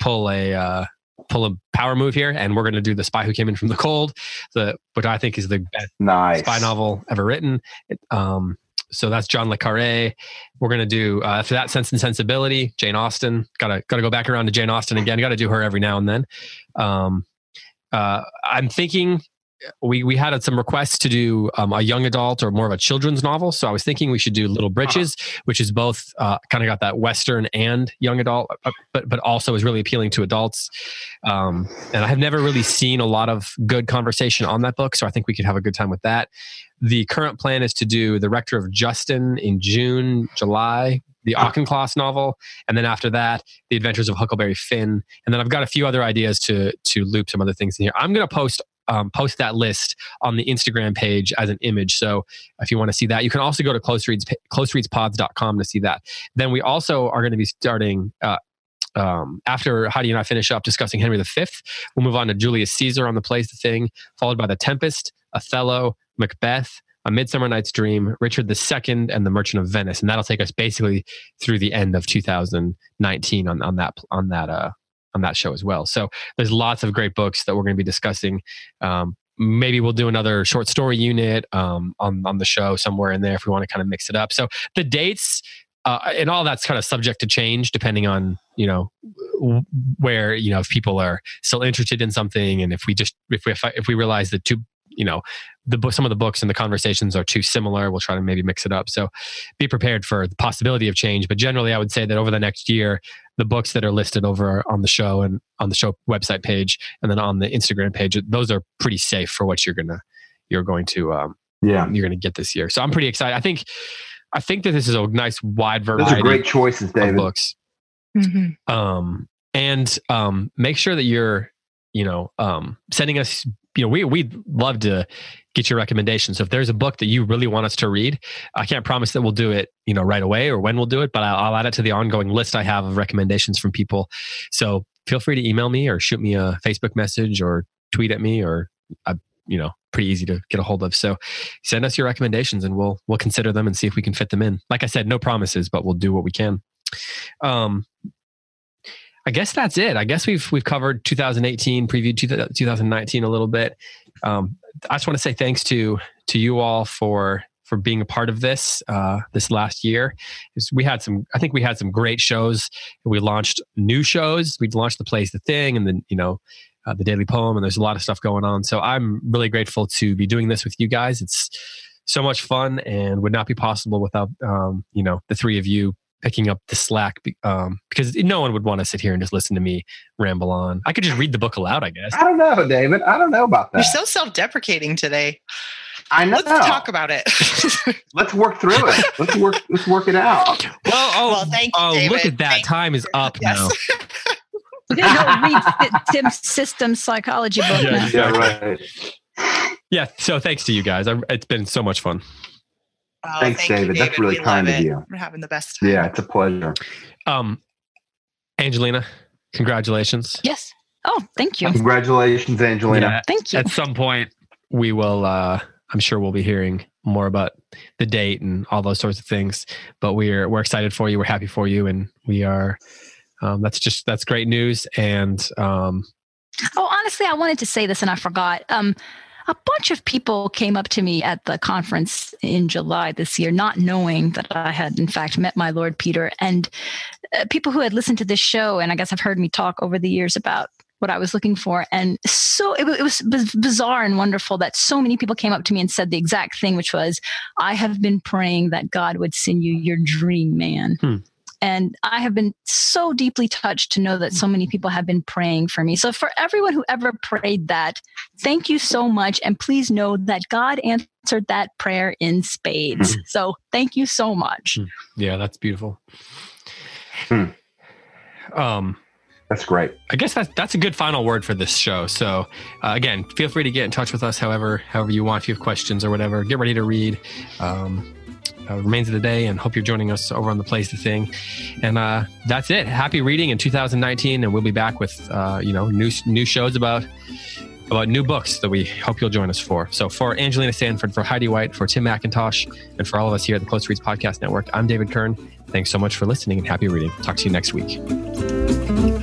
pull a, uh, pull a power move here and we're going to do the spy who came in from the cold the which i think is the best Nice. spy novel ever written. It, um, so that's John le Carre. We're gonna do uh, after that Sense and Sensibility. Jane Austen. Gotta gotta go back around to Jane Austen again. Got to do her every now and then. Um, uh, I'm thinking we we had some requests to do um, a young adult or more of a children's novel. So I was thinking we should do Little Britches, which is both uh, kind of got that western and young adult, uh, but but also is really appealing to adults. Um, and I have never really seen a lot of good conversation on that book, so I think we could have a good time with that. The current plan is to do The Rector of Justin in June, July, the Auchincloss novel, and then after that, The Adventures of Huckleberry Finn. And then I've got a few other ideas to to loop some other things in here. I'm going to post um, post that list on the Instagram page as an image. So if you want to see that, you can also go to close reads closereadspods.com to see that. Then we also are going to be starting. Uh, um, after Heidi and I finish up discussing Henry V, we'll move on to Julius Caesar on the plays The Thing, followed by The Tempest, Othello, Macbeth, A Midsummer Night's Dream, Richard II, and The Merchant of Venice, and that'll take us basically through the end of 2019 on, on that on that uh, on that show as well. So there's lots of great books that we're going to be discussing. Um, maybe we'll do another short story unit um, on on the show somewhere in there if we want to kind of mix it up. So the dates uh, and all that's kind of subject to change depending on you know where you know if people are still interested in something and if we just if we if we realize that two you know the book some of the books and the conversations are too similar. We'll try to maybe mix it up. So be prepared for the possibility of change. But generally i would say that over the next year the books that are listed over on the show and on the show website page and then on the instagram page those are pretty safe for what you're gonna you're going to um yeah. you're gonna get this year. So i'm pretty excited. I think i think that this is a nice wide variety those are great choices david. books. Mm-hmm. um and um make sure that you're you know um sending us you know, we we'd love to get your recommendations. So if there's a book that you really want us to read, I can't promise that we'll do it, you know, right away or when we'll do it, but I'll, I'll add it to the ongoing list I have of recommendations from people. So feel free to email me or shoot me a Facebook message or tweet at me or, uh, you know, pretty easy to get a hold of. So send us your recommendations and we'll we'll consider them and see if we can fit them in. Like I said, no promises, but we'll do what we can. Um, I guess that's it. I guess we've we've covered 2018, previewed 2019 a little bit. Um, I just want to say thanks to to you all for for being a part of this uh, this last year. We had some, I think we had some great shows. We launched new shows. We launched the plays the thing, and then you know uh, the daily poem, and there's a lot of stuff going on. So I'm really grateful to be doing this with you guys. It's so much fun and would not be possible without um, you know the three of you picking up the slack um, because no one would want to sit here and just listen to me ramble on. I could just read the book aloud, I guess. I don't know, David. I don't know about that. You're so self-deprecating today. I know. Let's talk about it. let's work through it. Let's work. Let's work it out. Well, oh, well, thank you, oh, David. look at that. Thank Time is up yes. now. We're gonna read Tim's system psychology book. Yeah, now. yeah, right. Yeah. So thanks to you guys. it's been so much fun. Oh, Thanks, thank David. You, David. That's really we kind of you. We're having the best time. Yeah, it's a pleasure. Um, Angelina, congratulations. Yes. Oh, thank you. Congratulations, Angelina. Yeah, thank you. At some point, we will. Uh, I'm sure we'll be hearing more about the date and all those sorts of things. But we're we're excited for you. We're happy for you, and we are. Um, that's just that's great news. And um, oh, honestly, I wanted to say this and I forgot. Um, a bunch of people came up to me at the conference in July this year, not knowing that I had, in fact, met my Lord Peter. And uh, people who had listened to this show, and I guess have heard me talk over the years about what I was looking for. And so it, it, was bizarre and wonderful that so many people came up to me and said the exact thing, which was, I have been praying that God would send you your dream man. Hmm. And I have been so deeply touched to know that so many people have been praying for me. So, for everyone who ever prayed that, thank you so much. And please know that God answered that prayer in spades. Mm-hmm. So, thank you so much. Mm. Yeah, that's beautiful. Hmm. Um, that's great. I guess that's that's a good final word for this show. So uh, again, feel free to get in touch with us however however you want. If you have questions or whatever, get ready to read. Um, uh, remains of the day and hope you're joining us over on the Plays the Thing. And uh, that's it. Happy reading in 2019, and we'll be back with uh, you know new new shows about about new books that we hope you'll join us for. So for Angelina Stanford for Heidi White, for Tim McIntosh, and for all of us here at the Close Reads Podcast Network, I'm David Kern. Thanks so much for listening and happy reading. Talk to you next week.